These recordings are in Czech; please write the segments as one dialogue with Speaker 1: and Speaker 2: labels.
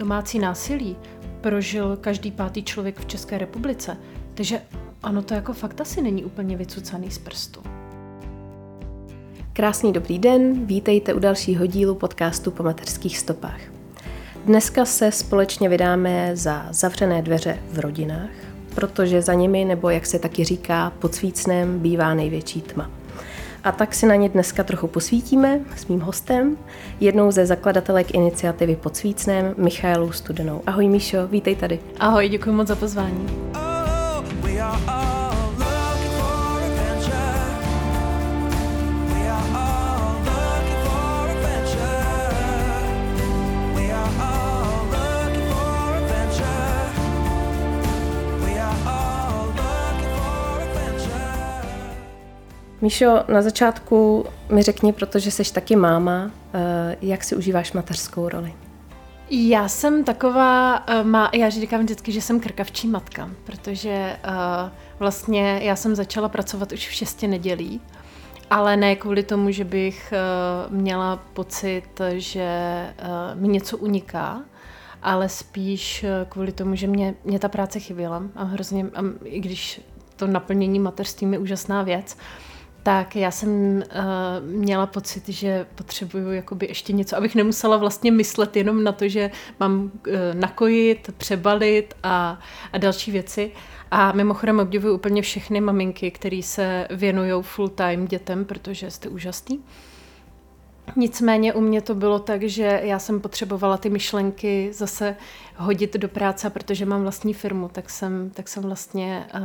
Speaker 1: domácí násilí prožil každý pátý člověk v České republice. Takže ano, to jako fakt asi není úplně vycucaný z prstu.
Speaker 2: Krásný dobrý den, vítejte u dalšího dílu podcastu po mateřských stopách. Dneska se společně vydáme za zavřené dveře v rodinách, protože za nimi, nebo jak se taky říká, pod svícnem bývá největší tma. A tak si na ně dneska trochu posvítíme s mým hostem, jednou ze zakladatelek iniciativy pod svícnem, Michailou Studenou. Ahoj Míšo, vítej tady.
Speaker 1: Ahoj, děkuji moc za pozvání. Oh,
Speaker 2: Míšo, na začátku mi řekni, protože jsi taky máma, eh, jak si užíváš mateřskou roli?
Speaker 1: Já jsem taková, eh, má, já říkám vždycky, že jsem krkavčí matka, protože uh, vlastně já jsem začala pracovat už v šesti nedělí, ale ne kvůli tomu, že bych měla pocit, že mi něco uniká, ale spíš kvůli tomu, že mě, mě ta práce chyběla a hrozně, a i když to naplnění mateřství je úžasná věc, tak já jsem uh, měla pocit, že potřebuju jakoby ještě něco, abych nemusela vlastně myslet jenom na to, že mám uh, nakojit, přebalit a, a další věci. A mimochodem obdivuju úplně všechny maminky, které se věnují full time dětem, protože jste úžasný. Nicméně u mě to bylo tak, že já jsem potřebovala ty myšlenky zase hodit do práce, protože mám vlastní firmu, tak jsem, tak jsem vlastně uh,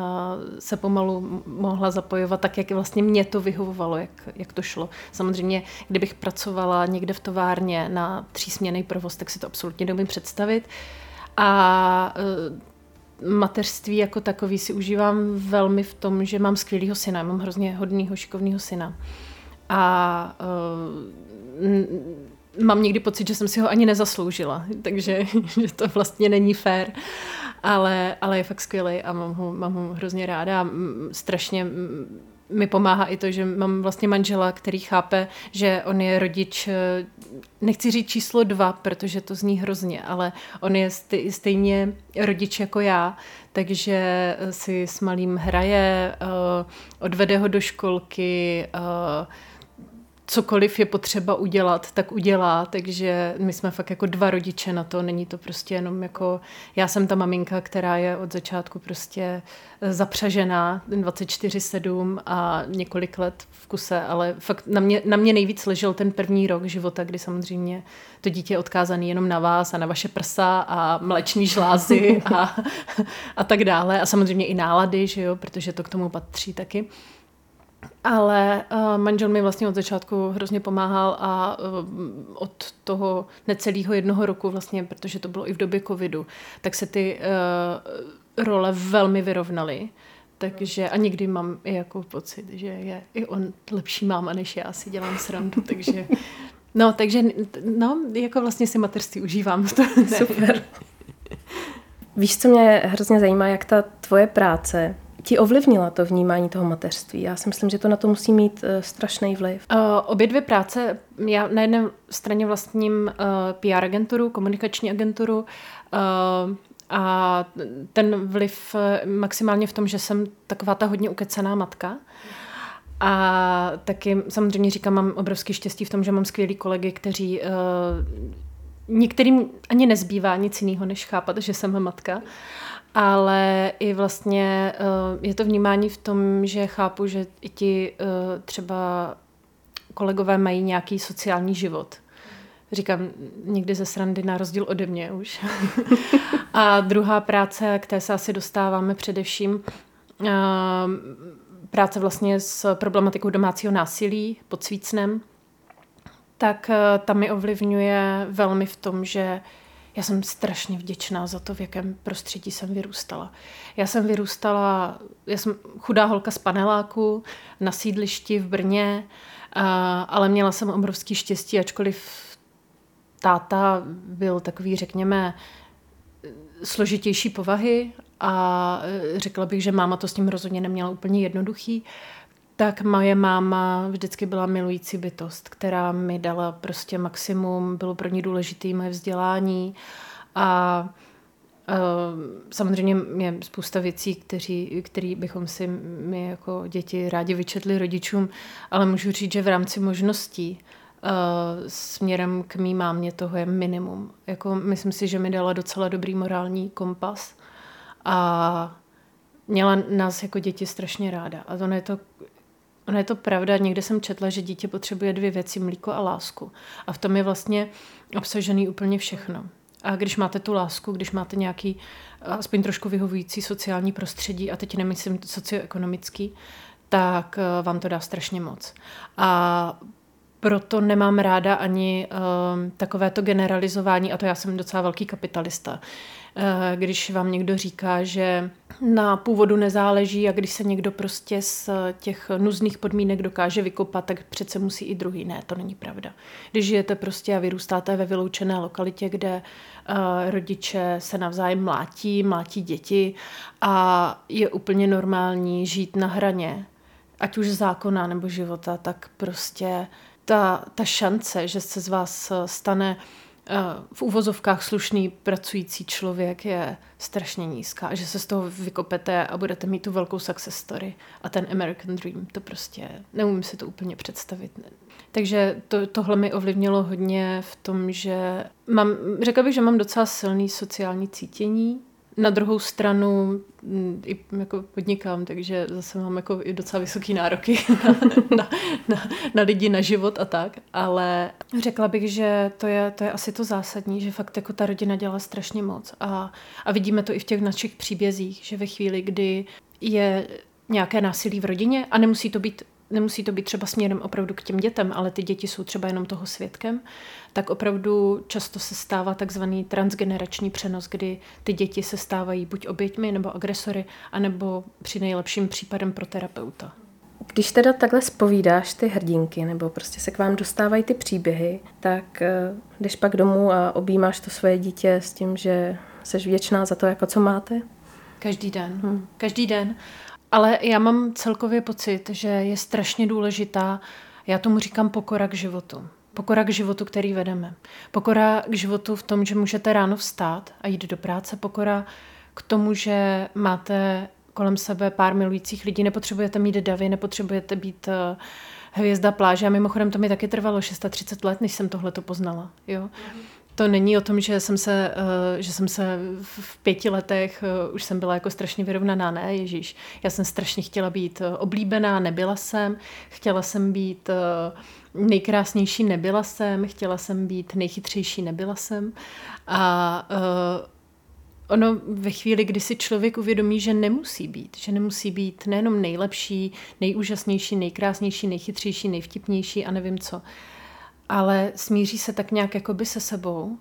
Speaker 1: se pomalu mohla zapojovat tak, jak vlastně mě to vyhovovalo, jak, jak to šlo. Samozřejmě, kdybych pracovala někde v továrně na třísměný provoz, tak si to absolutně neumím představit. A uh, mateřství jako takový si užívám velmi v tom, že mám skvělého syna, mám hrozně hodného, šikovného syna. A uh, mám někdy pocit, že jsem si ho ani nezasloužila, takže že to vlastně není fér, ale, ale je fakt skvělý a mám ho, mám ho hrozně ráda a strašně mi pomáhá i to, že mám vlastně manžela, který chápe, že on je rodič, nechci říct číslo dva, protože to zní hrozně, ale on je stejně rodič jako já, takže si s malým hraje, eh, odvede ho do školky, eh, cokoliv je potřeba udělat, tak udělá, takže my jsme fakt jako dva rodiče na to, není to prostě jenom jako, já jsem ta maminka, která je od začátku prostě eh, zapřažená 24-7 a několik let v kuse, ale fakt na mě, na mě nejvíc ležel ten první rok života, kdy samozřejmě to dítě je odkázané jenom na vás a na vaše prsa a mleční žlázy a, a tak dále a samozřejmě i nálady, že jo, protože to k tomu patří taky. Ale uh, manžel mi vlastně od začátku hrozně pomáhal a uh, od toho necelého jednoho roku vlastně, protože to bylo i v době covidu, tak se ty uh, role velmi vyrovnaly. Takže a někdy mám i jako pocit, že je i on lepší máma, než já si dělám srandu, takže no, takže no, jako vlastně si mateřství užívám.
Speaker 2: Super. Víš, co mě hrozně zajímá, jak ta tvoje práce ti ovlivnila to vnímání toho mateřství? Já si myslím, že to na to musí mít uh, strašný vliv.
Speaker 1: Uh, obě dvě práce, já na jedné straně vlastním uh, PR agenturu, komunikační agenturu, uh, a ten vliv maximálně v tom, že jsem taková ta hodně ukecená matka. A taky samozřejmě říkám, mám obrovský štěstí v tom, že mám skvělý kolegy, kteří uh, některým ani nezbývá nic jiného, než chápat, že jsem matka ale i vlastně uh, je to vnímání v tom, že chápu, že i ti uh, třeba kolegové mají nějaký sociální život. Říkám někdy ze srandy na rozdíl ode mě už. a druhá práce, k té se asi dostáváme především, uh, práce vlastně s problematikou domácího násilí pod svícnem, tak ta mi ovlivňuje velmi v tom, že já jsem strašně vděčná za to, v jakém prostředí jsem vyrůstala. Já jsem vyrůstala, já jsem chudá holka z paneláku na sídlišti v Brně, ale měla jsem obrovský štěstí, ačkoliv táta byl takový, řekněme, složitější povahy a řekla bych, že máma to s tím rozhodně neměla úplně jednoduchý, tak moje máma vždycky byla milující bytost, která mi dala prostě maximum, bylo pro ní důležité moje vzdělání A samozřejmě je spousta věcí, který, který bychom si my jako děti rádi vyčetli rodičům, ale můžu říct, že v rámci možností směrem k mý mámě toho je minimum. Jako, myslím si, že mi dala docela dobrý morální kompas a měla nás jako děti strašně ráda. A to je to Ono je to pravda, někde jsem četla, že dítě potřebuje dvě věci, mlíko a lásku. A v tom je vlastně obsažený úplně všechno. A když máte tu lásku, když máte nějaký aspoň trošku vyhovující sociální prostředí, a teď nemyslím socioekonomický, tak eh, vám to dá strašně moc. A proto nemám ráda ani um, takovéto generalizování, a to já jsem docela velký kapitalista. Uh, když vám někdo říká, že na původu nezáleží a když se někdo prostě z těch nuzných podmínek dokáže vykopat, tak přece musí i druhý. Ne, to není pravda. Když žijete prostě a vyrůstáte ve vyloučené lokalitě, kde uh, rodiče se navzájem mlátí, mlátí děti a je úplně normální žít na hraně, ať už zákona nebo života, tak prostě ta, ta šance, že se z vás eh, stane eh, v úvozovkách slušný pracující člověk je strašně nízká. Že se z toho vykopete a budete mít tu velkou success story. A ten American Dream, to prostě neumím si to úplně představit. Takže to, tohle mi ovlivnilo hodně v tom, že mám, řekla bych, že mám docela silný sociální cítění, na druhou stranu mm, i jako podnikám, takže zase mám jako i docela vysoké nároky na, na, na, na lidi, na život a tak, ale řekla bych, že to je, to je asi to zásadní, že fakt jako ta rodina dělá strašně moc. A, a vidíme to i v těch našich příbězích, že ve chvíli, kdy je nějaké násilí v rodině a nemusí to být nemusí to být třeba směrem opravdu k těm dětem, ale ty děti jsou třeba jenom toho svědkem, tak opravdu často se stává takzvaný transgenerační přenos, kdy ty děti se stávají buď oběťmi nebo agresory, anebo při nejlepším případem pro terapeuta.
Speaker 2: Když teda takhle spovídáš ty hrdinky, nebo prostě se k vám dostávají ty příběhy, tak eh, jdeš pak domů a objímáš to svoje dítě s tím, že jsi vděčná za to, jako co máte?
Speaker 1: Každý den. Hmm. Každý den. Ale já mám celkově pocit, že je strašně důležitá, já tomu říkám pokora k životu. Pokora k životu, který vedeme. Pokora k životu v tom, že můžete ráno vstát a jít do práce. Pokora k tomu, že máte kolem sebe pár milujících lidí. Nepotřebujete mít davy, nepotřebujete být uh, hvězda pláže. A mimochodem to mi taky trvalo 630 let, než jsem tohle to poznala. Jo? Mm-hmm. To není o tom, že jsem se, uh, že jsem se v pěti letech uh, už jsem byla jako strašně vyrovnaná. Ne, Ježíš. Já jsem strašně chtěla být oblíbená, nebyla jsem. Chtěla jsem být nejkrásnější, nebyla jsem. Chtěla jsem být nejchytřejší, nebyla jsem. A ono ve chvíli, kdy si člověk uvědomí, že nemusí být, že nemusí být nejenom nejlepší, nejúžasnější, nejkrásnější, nejchytřejší, nejvtipnější a nevím co, ale smíří se tak nějak jakoby se sebou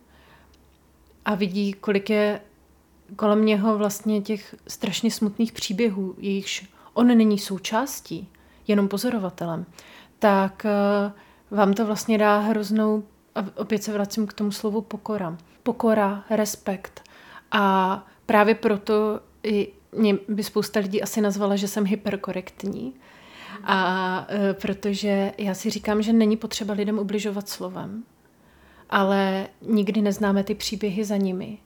Speaker 1: a vidí, kolik je kolem něho vlastně těch strašně smutných příběhů, jejichž on není součástí, jenom pozorovatelem, tak eh, vám to vlastně dá hroznou, a opět se vracím k tomu slovu pokora. Pokora, respekt, a právě proto i mě by spousta lidí asi nazvala, že jsem hyperkorektní. A e, protože já si říkám, že není potřeba lidem ubližovat slovem, ale nikdy neznáme ty příběhy za nimi.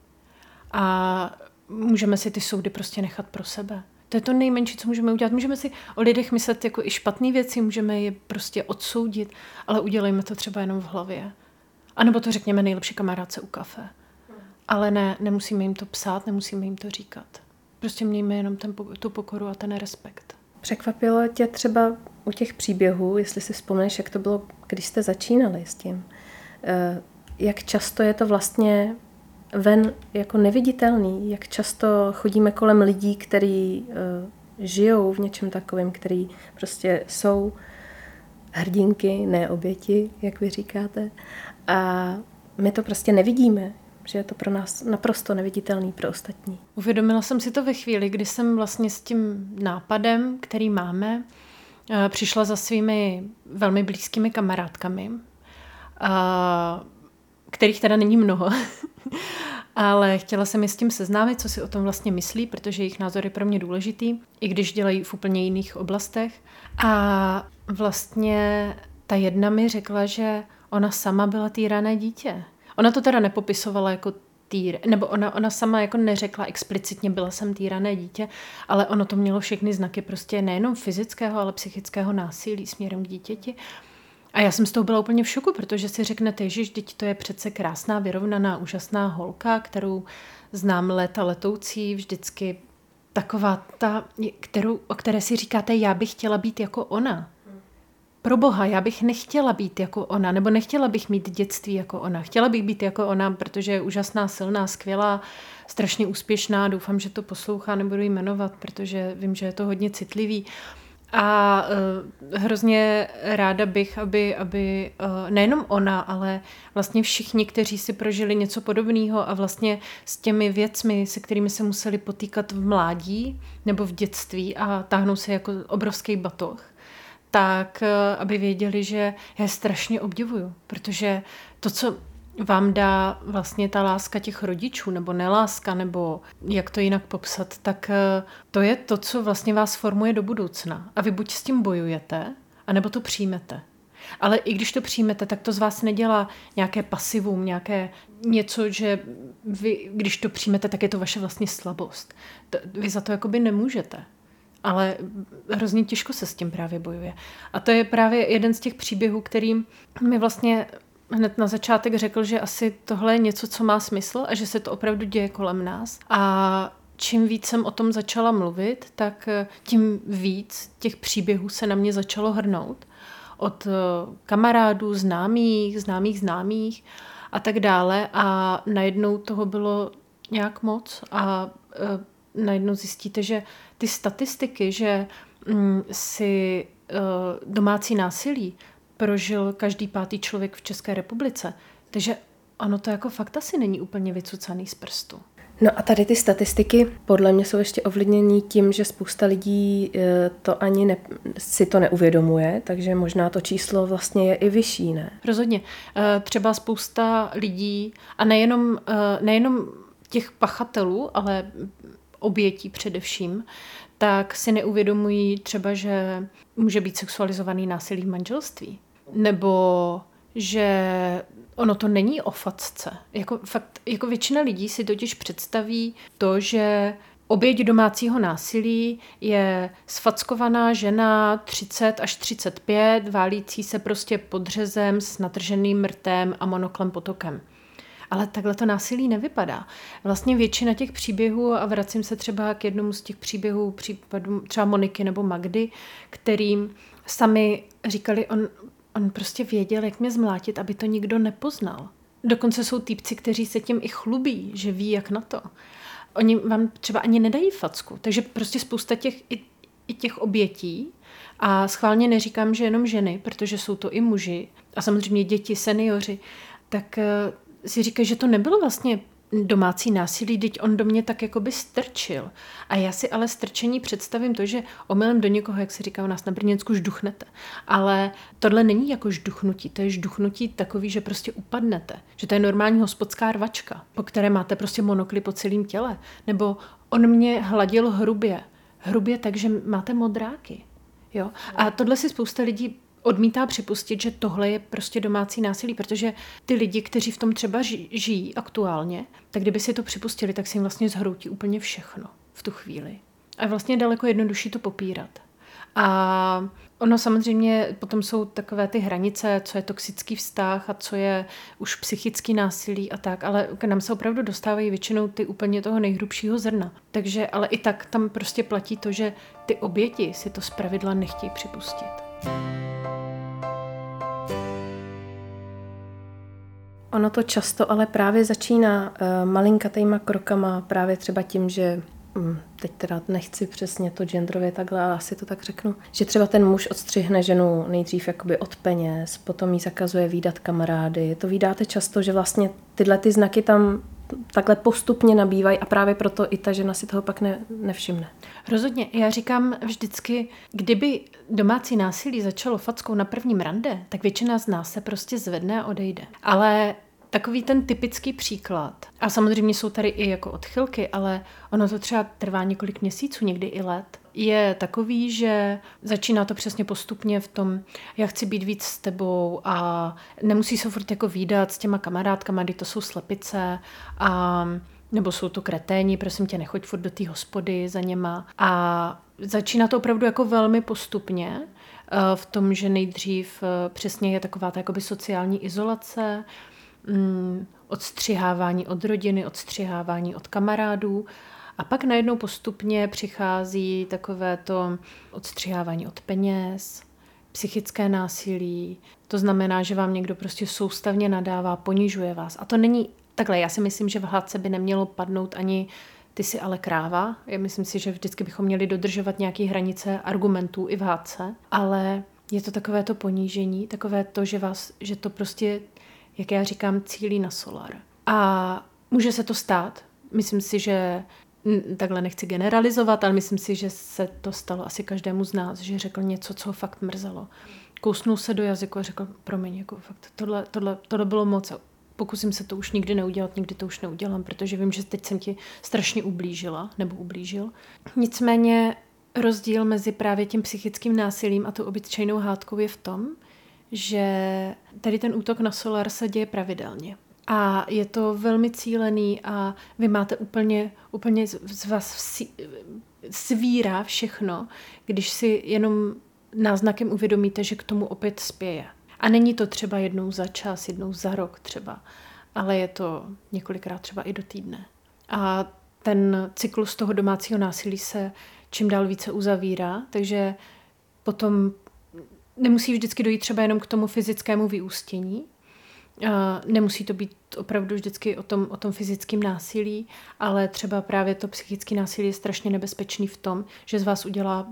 Speaker 1: A můžeme si ty soudy prostě nechat pro sebe. To je to nejmenší, co můžeme udělat. Můžeme si o lidech myslet jako i špatné věci, můžeme je prostě odsoudit, ale udělejme to třeba jenom v hlavě. A nebo to řekněme nejlepší kamarádce u kafe. Ale ne, nemusíme jim to psát, nemusíme jim to říkat. Prostě mějme jenom ten, tu pokoru a ten respekt.
Speaker 2: Překvapilo tě třeba u těch příběhů, jestli si vzpomeneš, jak to bylo, když jste začínali s tím, eh, jak často je to vlastně ven jako neviditelný, jak často chodíme kolem lidí, kteří eh, žijou v něčem takovém, který prostě jsou hrdinky, ne oběti, jak vy říkáte. A my to prostě nevidíme že je to pro nás naprosto neviditelný pro ostatní.
Speaker 1: Uvědomila jsem si to ve chvíli, kdy jsem vlastně s tím nápadem, který máme, eh, přišla za svými velmi blízkými kamarádkami, eh, kterých teda není mnoho, ale chtěla jsem je s tím seznámit, co si o tom vlastně myslí, protože jejich názor je pro mě důležitý, i když dělají v úplně jiných oblastech. A vlastně ta jedna mi řekla, že ona sama byla týrané dítě, Ona to teda nepopisovala jako týr, nebo ona, ona sama jako neřekla explicitně, byla jsem týrané dítě, ale ono to mělo všechny znaky prostě nejenom fyzického, ale psychického násilí směrem k dítěti. A já jsem z toho byla úplně v šoku, protože si řeknete, že teď to je přece krásná, vyrovnaná, úžasná holka, kterou znám léta letoucí, vždycky taková ta, kterou, o které si říkáte, já bych chtěla být jako ona. Pro boha, já bych nechtěla být jako ona, nebo nechtěla bych mít dětství jako ona. Chtěla bych být jako ona, protože je úžasná, silná, skvělá, strašně úspěšná. Doufám, že to poslouchá, nebudu jí jmenovat, protože vím, že je to hodně citlivý. A uh, hrozně ráda bych, aby, aby uh, nejenom ona, ale vlastně všichni, kteří si prožili něco podobného a vlastně s těmi věcmi, se kterými se museli potýkat v mládí nebo v dětství a táhnou se jako obrovský batoh, tak uh, aby věděli, že je strašně obdivuju, protože to, co vám dá vlastně ta láska těch rodičů, nebo neláska, nebo jak to jinak popsat, tak eh, to je to, co vlastně vás formuje do budoucna. A vy buď s tím bojujete, anebo to přijmete. Ale i když to přijmete, tak to z vás nedělá nějaké pasivum, nějaké něco, že vy, když to přijmete, tak je to vaše vlastně slabost. Vy za to jakoby nemůžete. Ale hrozně těžko se s tím právě bojuje. A to je právě jeden z těch příběhů, který mi vlastně hned na začátek řekl, že asi tohle je něco, co má smysl a že se to opravdu děje kolem nás. A čím víc jsem o tom začala mluvit, tak eh, tím víc těch příběhů se na mě začalo hrnout. Od eh, kamarádů, známých, známých známých a tak dále. A najednou toho bylo nějak moc a eh, najednou zjistíte, že ty statistiky, že mm, si domácí násilí prožil každý pátý člověk v České republice. Takže ono to jako fakt asi není úplně vycucaný z prstu.
Speaker 2: No a tady ty statistiky podle mě jsou ještě ovlivnění tím, že spousta lidí e, to ani ne, si to neuvědomuje, takže možná to číslo vlastně je i vyšší, ne?
Speaker 1: Rozhodně. E, třeba spousta lidí, a nejenom, nejenom těch pachatelů, ale obětí především, tak si neuvědomují třeba, že může být sexualizovaný násilí v manželství nebo že ono to není o facce. Jako, fakt, jako většina lidí si totiž představí to, že oběť domácího násilí je sfackovaná žena 30 až 35, válící se prostě podřezem s natrženým mrtem a monoklem potokem. Ale takhle to násilí nevypadá. Vlastně většina těch příběhů, a vracím se třeba k jednomu z těch příběhů, případů třeba Moniky nebo Magdy, kterým sami říkali, on On prostě věděl, jak mě zmlátit, aby to nikdo nepoznal. Dokonce jsou týpci, kteří se tím i chlubí, že ví, jak na to. Oni vám třeba ani nedají facku. Takže prostě spousta těch i, i těch obětí, a schválně neříkám, že jenom ženy, protože jsou to i muži, a samozřejmě děti, seniori, tak eh, si říkají, že to nebylo vlastně domácí násilí, teď on do mě tak jako by strčil. A já si ale strčení představím to, že omylem do někoho, jak se říká u nás na Brněnsku, žduchnete. Ale tohle není jako žduchnutí, to je žduchnutí takový, že prostě upadnete. Že to je normální hospodská rvačka, po které máte prostě monokly po celém těle. Nebo on mě hladil hrubě. Hrubě tak, že máte modráky. Jo? A tohle si spousta lidí odmítá připustit, že tohle je prostě domácí násilí, protože ty lidi, kteří v tom třeba žijí aktuálně, tak kdyby si to připustili, tak si jim vlastně zhroutí úplně všechno v tu chvíli. A je vlastně daleko jednodušší to popírat. A ono samozřejmě potom jsou takové ty hranice, co je toxický vztah a co je už psychický násilí a tak, ale k nám se opravdu dostávají většinou ty úplně toho nejhrubšího zrna. Takže, ale i tak tam prostě platí to, že ty oběti si to zpravidla nechtějí připustit.
Speaker 2: Ono to často ale právě začíná uh, malinkatýma krokama, právě třeba tím, že um, teď teda nechci přesně to genderově takhle, ale asi to tak řeknu, že třeba ten muž odstřihne ženu nejdřív jakoby od peněz, potom jí zakazuje výdat kamarády. To vydáte často, že vlastně tyhle ty znaky tam takhle postupně nabývají a právě proto i ta žena si toho pak ne, nevšimne.
Speaker 1: Rozhodně. Já říkám vždycky, kdyby domácí násilí začalo fackou na prvním rande, tak většina z nás se prostě zvedne a odejde. Ale takový ten typický příklad, a samozřejmě jsou tady i jako odchylky, ale ono to třeba trvá několik měsíců, někdy i let, je takový, že začíná to přesně postupně v tom, já chci být víc s tebou a nemusí se furt jako výdat s těma kamarádkama, kdy to jsou slepice a nebo jsou to kreténi, prosím tě, nechoď furt do té hospody za něma. A začíná to opravdu jako velmi postupně eh, v tom, že nejdřív eh, přesně je taková ta jakoby sociální izolace, mm, odstřihávání od rodiny, odstřihávání od kamarádů a pak najednou postupně přichází takové to odstřihávání od peněz, psychické násilí. To znamená, že vám někdo prostě soustavně nadává, ponižuje vás. A to není takhle. Já si myslím, že v hádce by nemělo padnout ani ty si ale kráva. Já myslím si, že vždycky bychom měli dodržovat nějaké hranice argumentů i v hádce. Ale je to takové to ponížení, takové to, že, vás, že to prostě, jak já říkám, cílí na solar. A může se to stát. Myslím si, že takhle nechci generalizovat, ale myslím si, že se to stalo asi každému z nás, že řekl něco, co ho fakt mrzelo. Kousnul se do jazyku a řekl, promiň, jako fakt, tohle, tohle, tohle bylo moc. Pokusím se to už nikdy neudělat, nikdy to už neudělám, protože vím, že teď jsem ti strašně ublížila, nebo ublížil. Nicméně rozdíl mezi právě tím psychickým násilím a tou obyčejnou hádkou je v tom, že tady ten útok na solar se děje pravidelně. A je to velmi cílený a vy máte úplně, úplně z vás svírá všechno, když si jenom náznakem uvědomíte, že k tomu opět spěje. A není to třeba jednou za čas, jednou za rok třeba, ale je to několikrát třeba i do týdne. A ten cyklus toho domácího násilí se čím dál více uzavírá, takže potom nemusí vždycky dojít třeba jenom k tomu fyzickému vyústění, Nemusí to být opravdu vždycky o tom, o tom fyzickém násilí, ale třeba právě to psychické násilí je strašně nebezpečný v tom, že z vás udělá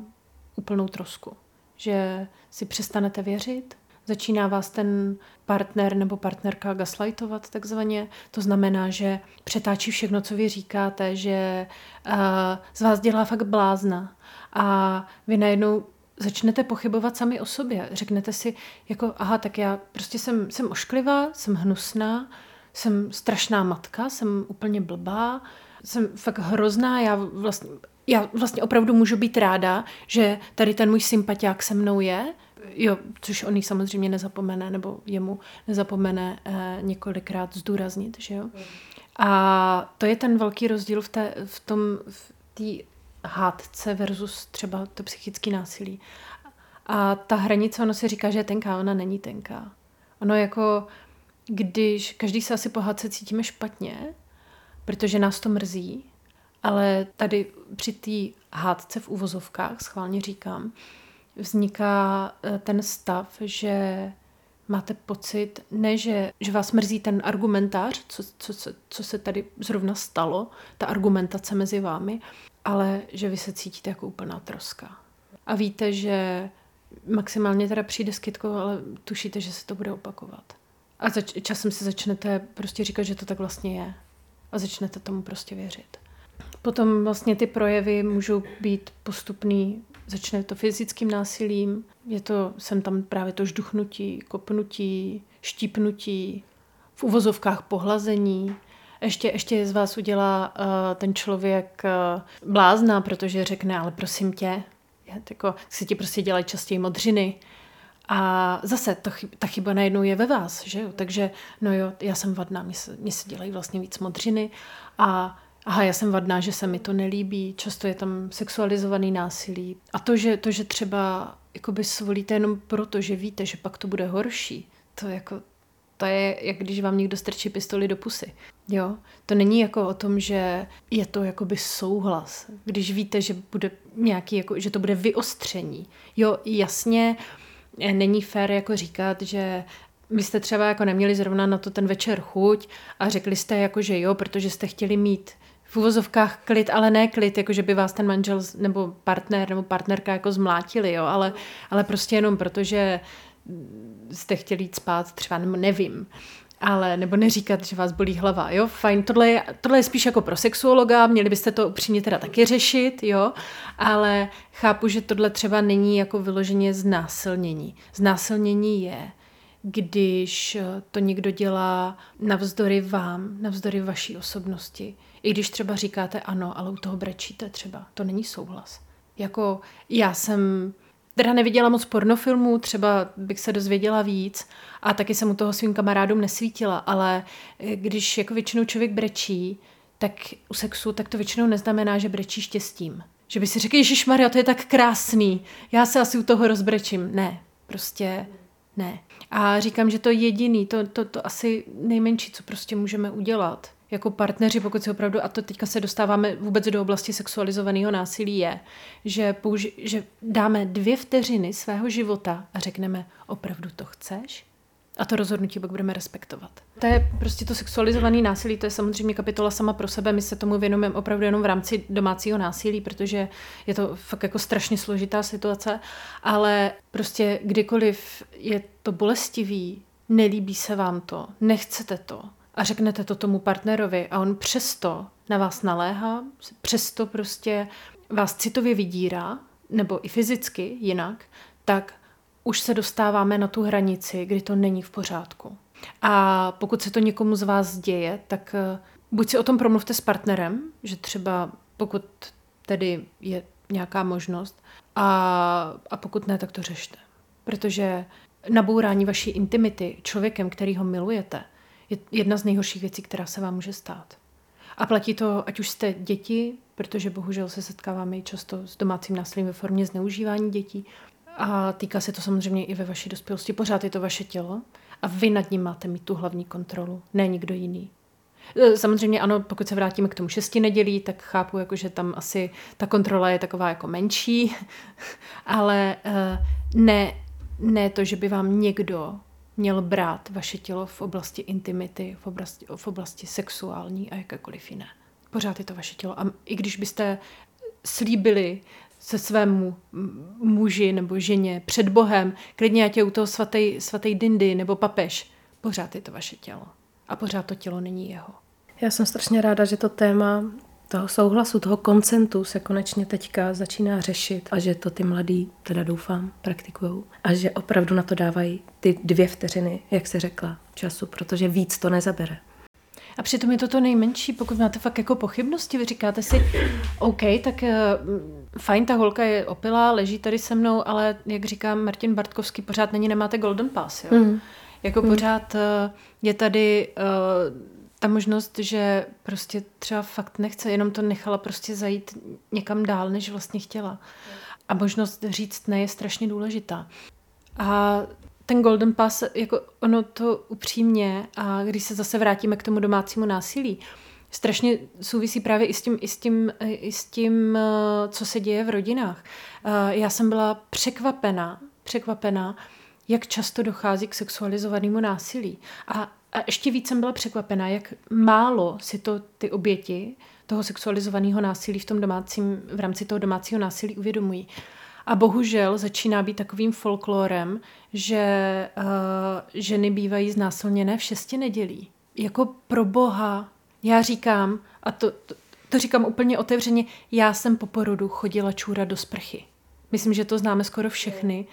Speaker 1: úplnou trosku. Že si přestanete věřit, začíná vás ten partner nebo partnerka gaslightovat takzvaně. To znamená, že přetáčí všechno, co vy říkáte, že uh, z vás dělá fakt blázna. A vy najednou začnete pochybovat sami o sobě. Řeknete si, jako, aha, tak já prostě jsem, jsem ošklivá, jsem hnusná, jsem strašná matka, jsem úplně blbá, jsem fakt hrozná, já vlastně, já vlastně opravdu můžu být ráda, že tady ten můj sympatiák se mnou je, jo, což on samozřejmě nezapomene, nebo jemu nezapomene eh, několikrát zdůraznit, že jo. A to je ten velký rozdíl v, té, v tom, v té hádce versus třeba to psychické násilí. A ta hranice, ono se říká, že je tenká, ona není tenká. Ono jako, když každý se asi po hádce cítíme špatně, protože nás to mrzí, ale tady při té hádce v uvozovkách, schválně říkám, vzniká eh, ten stav, že máte pocit, ne, že, že vás mrzí ten argumentář, co, co, co, co se tady zrovna stalo, ta argumentace mezi vámi, ale že vy se cítíte jako úplná troska. A víte, že maximálně teda přijde s kytkou, ale tušíte, že se to bude opakovat. A zač- časem si začnete prostě říkat, že to tak vlastně je. A začnete tomu prostě věřit. Potom vlastně ty projevy můžou být postupný. Začne to fyzickým násilím, je to, jsem tam právě to žduchnutí, kopnutí, štípnutí, v uvozovkách pohlazení, ještě, ještě z vás udělá uh, ten člověk uh, blázna, protože řekne, ale prosím tě, jako, si ti prostě dělají častěji modřiny. A zase to, ta chyba najednou je ve vás, že jo? Takže, no jo, já jsem vadná, mě se, se dělají vlastně víc modřiny a aha, já jsem vadná, že se mi to nelíbí, často je tam sexualizovaný násilí. A to, že, to, že třeba jakoby svolíte jenom proto, že víte, že pak to bude horší, to jako, to je, jak když vám někdo strčí pistoli do pusy. Jo, to není jako o tom, že je to jakoby souhlas, když víte, že bude nějaký, jako, že to bude vyostření. Jo, jasně, eh, není fér jako říkat, že vy jste třeba jako neměli zrovna na to ten večer chuť a řekli jste jako, že jo, protože jste chtěli mít v uvozovkách klid, ale ne klid, jako že by vás ten manžel nebo partner nebo partnerka jako zmlátili, jo, ale, ale prostě jenom protože jste chtěli jít spát třeba, nevím ale nebo neříkat, že vás bolí hlava, jo, fajn, tohle je, tohle je spíš jako pro sexuologa, měli byste to upřímně teda taky řešit, jo, ale chápu, že tohle třeba není jako vyloženě znásilnění. Znásilnění je, když to někdo dělá navzdory vám, navzdory vaší osobnosti. I když třeba říkáte ano, ale u toho brečíte třeba, to není souhlas. Jako já jsem teda neviděla moc pornofilmů, třeba bych se dozvěděla víc a taky jsem u toho svým kamarádům nesvítila, ale eh, když jako většinou člověk brečí, tak u sexu, tak to většinou neznamená, že brečí štěstím. Že by si řekl, Ježíš Maria, to je tak krásný, já se asi u toho rozbrečím. Ne, prostě ne. A říkám, že to jediný, to, to, to asi nejmenší, co prostě můžeme udělat jako partneři, pokud si opravdu, a to teďka se dostáváme vůbec do oblasti sexualizovaného násilí, je, že, použi- že dáme dvě vteřiny svého života a řekneme, opravdu to chceš? A to rozhodnutí pak budeme respektovat. To je prostě to sexualizované násilí, to je samozřejmě kapitola sama pro sebe. My se tomu věnujeme opravdu jenom v rámci domácího násilí, protože je to fakt jako strašně složitá situace. Ale prostě kdykoliv je to bolestivý, nelíbí se vám to, nechcete to a řeknete to tomu partnerovi a on přesto na vás naléhá, přesto prostě vás citově vydírá, nebo i fyzicky jinak, tak už se dostáváme na tu hranici, kdy to není v pořádku. A pokud se to někomu z vás děje, tak eh, buď si o tom promluvte s partnerem, že třeba pokud tedy je nějaká možnost, a, a pokud ne, tak to řešte. Protože nabourání vaší intimity člověkem, který ho milujete, je jedna z nejhorších věcí, která se vám může stát. A platí to, ať už jste děti, protože bohužel se setkáváme i často s domácím násilím ve formě zneužívání dětí, a týká se to samozřejmě i ve vaší dospělosti. Pořád je to vaše tělo a vy nad ním máte mít tu hlavní kontrolu, ne nikdo jiný. E, samozřejmě ano, pokud se vrátíme k tomu šesti nedělí, tak chápu, jako, že tam asi ta kontrola je taková jako menší, ale e, ne, ne to, že by vám někdo měl brát vaše tělo v oblasti intimity, v oblasti, v oblasti sexuální a jakékoliv jiné. Pořád je to vaše tělo. A i když byste slíbili se svému muži nebo ženě před Bohem, klidně ať je u toho svatý, svatý dindy nebo papež, pořád je to vaše tělo. A pořád to tělo není jeho.
Speaker 2: Já jsem strašně ráda, že to téma toho souhlasu, toho koncentu se konečně teďka začíná řešit a že to ty mladí, teda doufám, praktikují a že opravdu na to dávají ty dvě vteřiny, jak se řekla, času, protože víc to nezabere.
Speaker 1: A přitom je to to nejmenší, pokud máte fakt jako pochybnosti, vy říkáte si, OK, tak uh, fajn, ta holka je opilá, leží tady se mnou, ale jak říká Martin Bartkovský, pořád není, nemáte golden pass, jo? Mm. Jako mm. pořád uh, je tady uh, ta možnost, že prostě třeba fakt nechce, jenom to nechala prostě zajít někam dál, než vlastně chtěla. A možnost říct ne je strašně důležitá. A ten Golden Pass, jako ono to upřímně, a když se zase vrátíme k tomu domácímu násilí, strašně souvisí právě i s tím, i s tím, i s tím co se děje v rodinách. Já jsem byla překvapená, překvapená, jak často dochází k sexualizovanému násilí. A, a ještě víc jsem byla překvapená, jak málo si to ty oběti toho sexualizovaného násilí v tom domácím, v rámci toho domácího násilí uvědomují. A bohužel začíná být takovým folklorem, že uh, ženy bývají znásilněné v šesti nedělí. Jako pro boha, já říkám, a to, to, to říkám úplně otevřeně, já jsem po porodu chodila čůra do sprchy. Myslím, že to známe skoro všechny.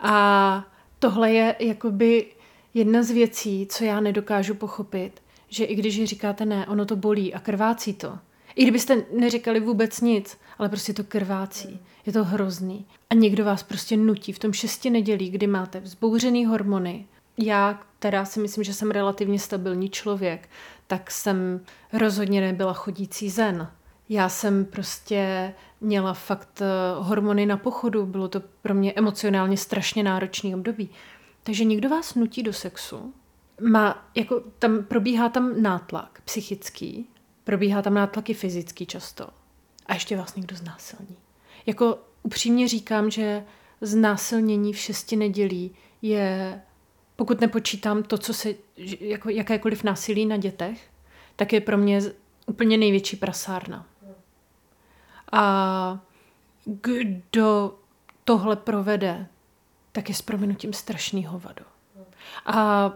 Speaker 1: A tohle je jakoby jedna z věcí, co já nedokážu pochopit, že i když říkáte ne, ono to bolí a krvácí to. I kdybyste neříkali vůbec nic, ale prostě to krvácí. Je to hrozný. A někdo vás prostě nutí v tom šesti nedělí, kdy máte vzbouřený hormony. Já, která si myslím, že jsem relativně stabilní člověk, tak jsem rozhodně nebyla chodící zen. Já jsem prostě měla fakt eh, hormony na pochodu, bylo to pro mě emocionálně strašně náročný období. Takže někdo vás nutí do sexu, má, jako tam probíhá tam nátlak psychický, probíhá tam nátlak i fyzický často. A ještě vás někdo znásilní. Jako upřímně říkám, že znásilnění v šesti nedělí je, pokud nepočítám to, co se, jako jakékoliv násilí na dětech, tak je pro mě úplně největší prasárna. A kdo tohle provede, tak je s prominutím strašný hovado. A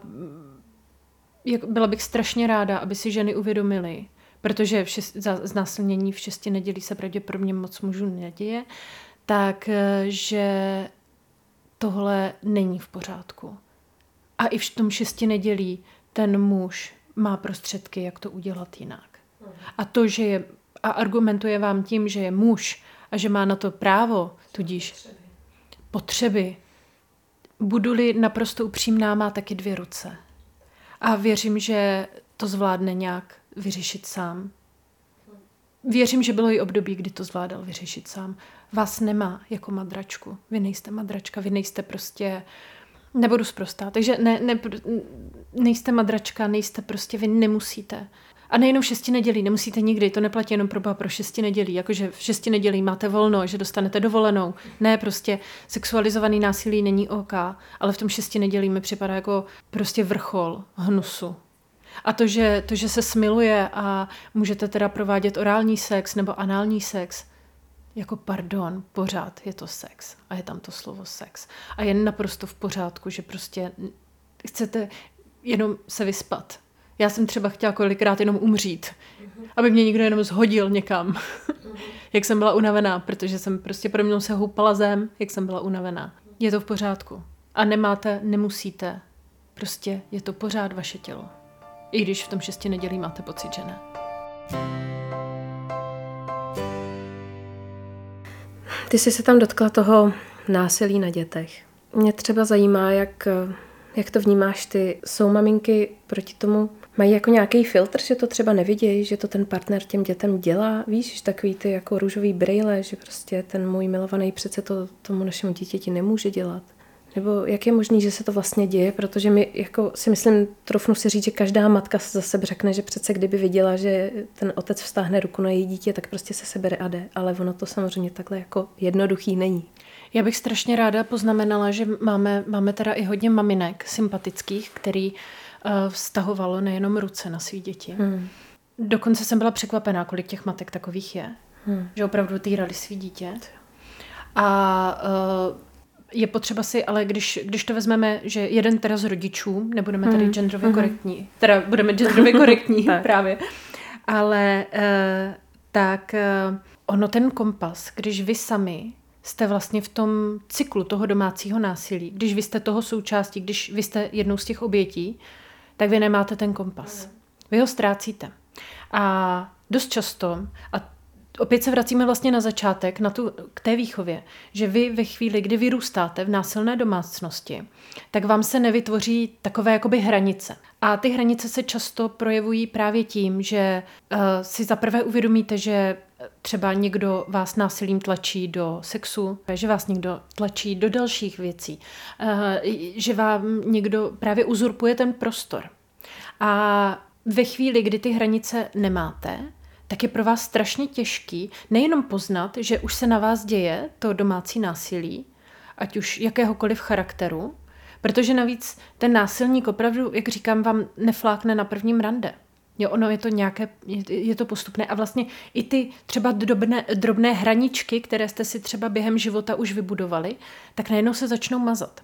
Speaker 1: jak, byla bych strašně ráda, aby si ženy uvědomily, protože v šest, za znásilnění v šesti nedělí se pravděpodobně moc mužů neděje, tak eh, že tohle není v pořádku. A i v tom šesti nedělí ten muž má prostředky, jak to udělat jinak. A to, že je, a argumentuje vám tím, že je muž a že má na to právo, tudíž potřeby. Budu-li naprosto upřímná, má taky dvě ruce. A věřím, že to zvládne nějak vyřešit sám. Věřím, že bylo i období, kdy to zvládal vyřešit sám. Vás nemá jako madračku. Vy nejste madračka, vy nejste prostě... Nebudu zprostá. Takže ne, ne, nejste madračka, nejste prostě, vy nemusíte. A nejenom šesti nedělí, nemusíte nikdy, to neplatí jenom pro, pro šesti nedělí, jakože v šesti nedělí máte volno, že dostanete dovolenou. Ne, prostě sexualizovaný násilí není OK, ale v tom šesti nedělí mi připadá jako prostě vrchol hnusu. A to že, to, že se smiluje a můžete teda provádět orální sex nebo anální sex, jako pardon, pořád je to sex. A je tam to slovo sex. A je naprosto v pořádku, že prostě chcete jenom se vyspat. Já jsem třeba chtěla kolikrát jenom umřít, uh-huh. aby mě někdo jenom zhodil někam, uh-huh. jak jsem byla unavená, protože jsem prostě pro mě se houpala zem, jak jsem byla unavená. Je to v pořádku. A nemáte, nemusíte. Prostě je to pořád vaše tělo. I když v tom šesti nedělí máte pocit, že ne.
Speaker 2: Ty jsi se tam dotkla toho násilí na dětech. Mě třeba zajímá, jak, jak to vnímáš ty. Jsou maminky proti tomu, mají jako nějaký filtr, že to třeba nevidějí, že to ten partner těm dětem dělá. Víš, takový ty jako růžový brýle, že prostě ten můj milovaný přece to tomu našemu dítěti nemůže dělat. Nebo jak je možný, že se to vlastně děje, protože my jako si myslím, trofnu si říct, že každá matka se za sebe řekne, že přece kdyby viděla, že ten otec vztáhne ruku na její dítě, tak prostě se sebere a jde. Ale ono to samozřejmě takhle jako jednoduchý není.
Speaker 1: Já bych strašně ráda poznamenala, že máme, máme teda i hodně maminek sympatických, který vztahovalo nejenom ruce na svý děti. Hmm. Dokonce jsem byla překvapená, kolik těch matek takových je. Hmm. Že opravdu týrali svý dítě. A uh, je potřeba si, ale když, když to vezmeme, že jeden teda z rodičů, nebudeme tady hmm. genderově hmm. korektní, teda budeme genderově korektní právě, ale uh, tak uh, ono ten kompas, když vy sami jste vlastně v tom cyklu toho domácího násilí, když vy jste toho součástí, když vy jste jednou z těch obětí, tak vy nemáte ten kompas. Vy ho ztrácíte. A dost často, a opět se vracíme vlastně na začátek, na tu, k té výchově, že vy ve chvíli, kdy vyrůstáte v násilné domácnosti, tak vám se nevytvoří takové jakoby hranice. A ty hranice se často projevují právě tím, že uh, si zaprvé uvědomíte, že třeba někdo vás násilím tlačí do sexu, že vás někdo tlačí do dalších věcí, uh, že vám někdo právě uzurpuje ten prostor. A ve chvíli, kdy ty hranice nemáte, tak je pro vás strašně těžký nejenom poznat, že už se na vás děje to domácí násilí, ať už jakéhokoliv charakteru, protože navíc ten násilník opravdu, jak říkám, vám neflákne na prvním rande. Jo, ono je to nějaké, je, to postupné a vlastně i ty třeba drobné, drobné hraničky, které jste si třeba během života už vybudovali, tak najednou se začnou mazat.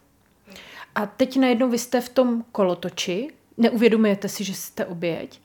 Speaker 1: A teď najednou vy jste v tom kolotoči, neuvědomujete si, že jste oběť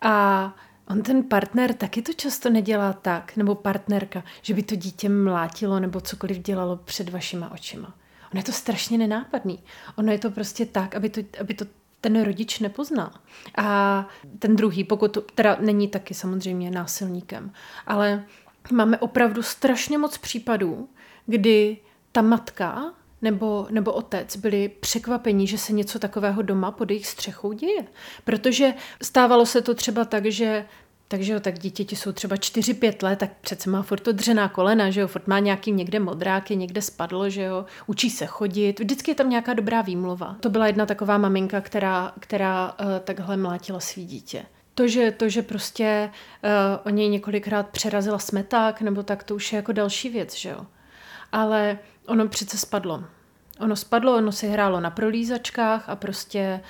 Speaker 1: a On ten partner taky to často nedělá tak, nebo partnerka, že by to dítě mlátilo nebo cokoliv dělalo před vašima očima. On je to strašně nenápadný. Ono je to prostě tak, aby to, aby to ten rodič nepoznal. A ten druhý, pokud teda není taky samozřejmě násilníkem, ale máme opravdu strašně moc případů, kdy ta matka nebo, nebo otec byli překvapení, že se něco takového doma pod jejich střechou děje. Protože stávalo se to třeba tak, že takže jo, tak dítěti jsou třeba 4-5 let, tak přece má furt to dřená kolena, že jo, furt má nějaký někde modráky, někde spadlo, že jo, učí se chodit, vždycky je tam nějaká dobrá výmluva. To byla jedna taková maminka, která, která uh, takhle mlátila svý dítě. To že, to, že prostě uh, o něj několikrát přerazila smeták, nebo tak, to už je jako další věc, že jo. Ale ono přece spadlo. Ono spadlo, ono si hrálo na prolízačkách a prostě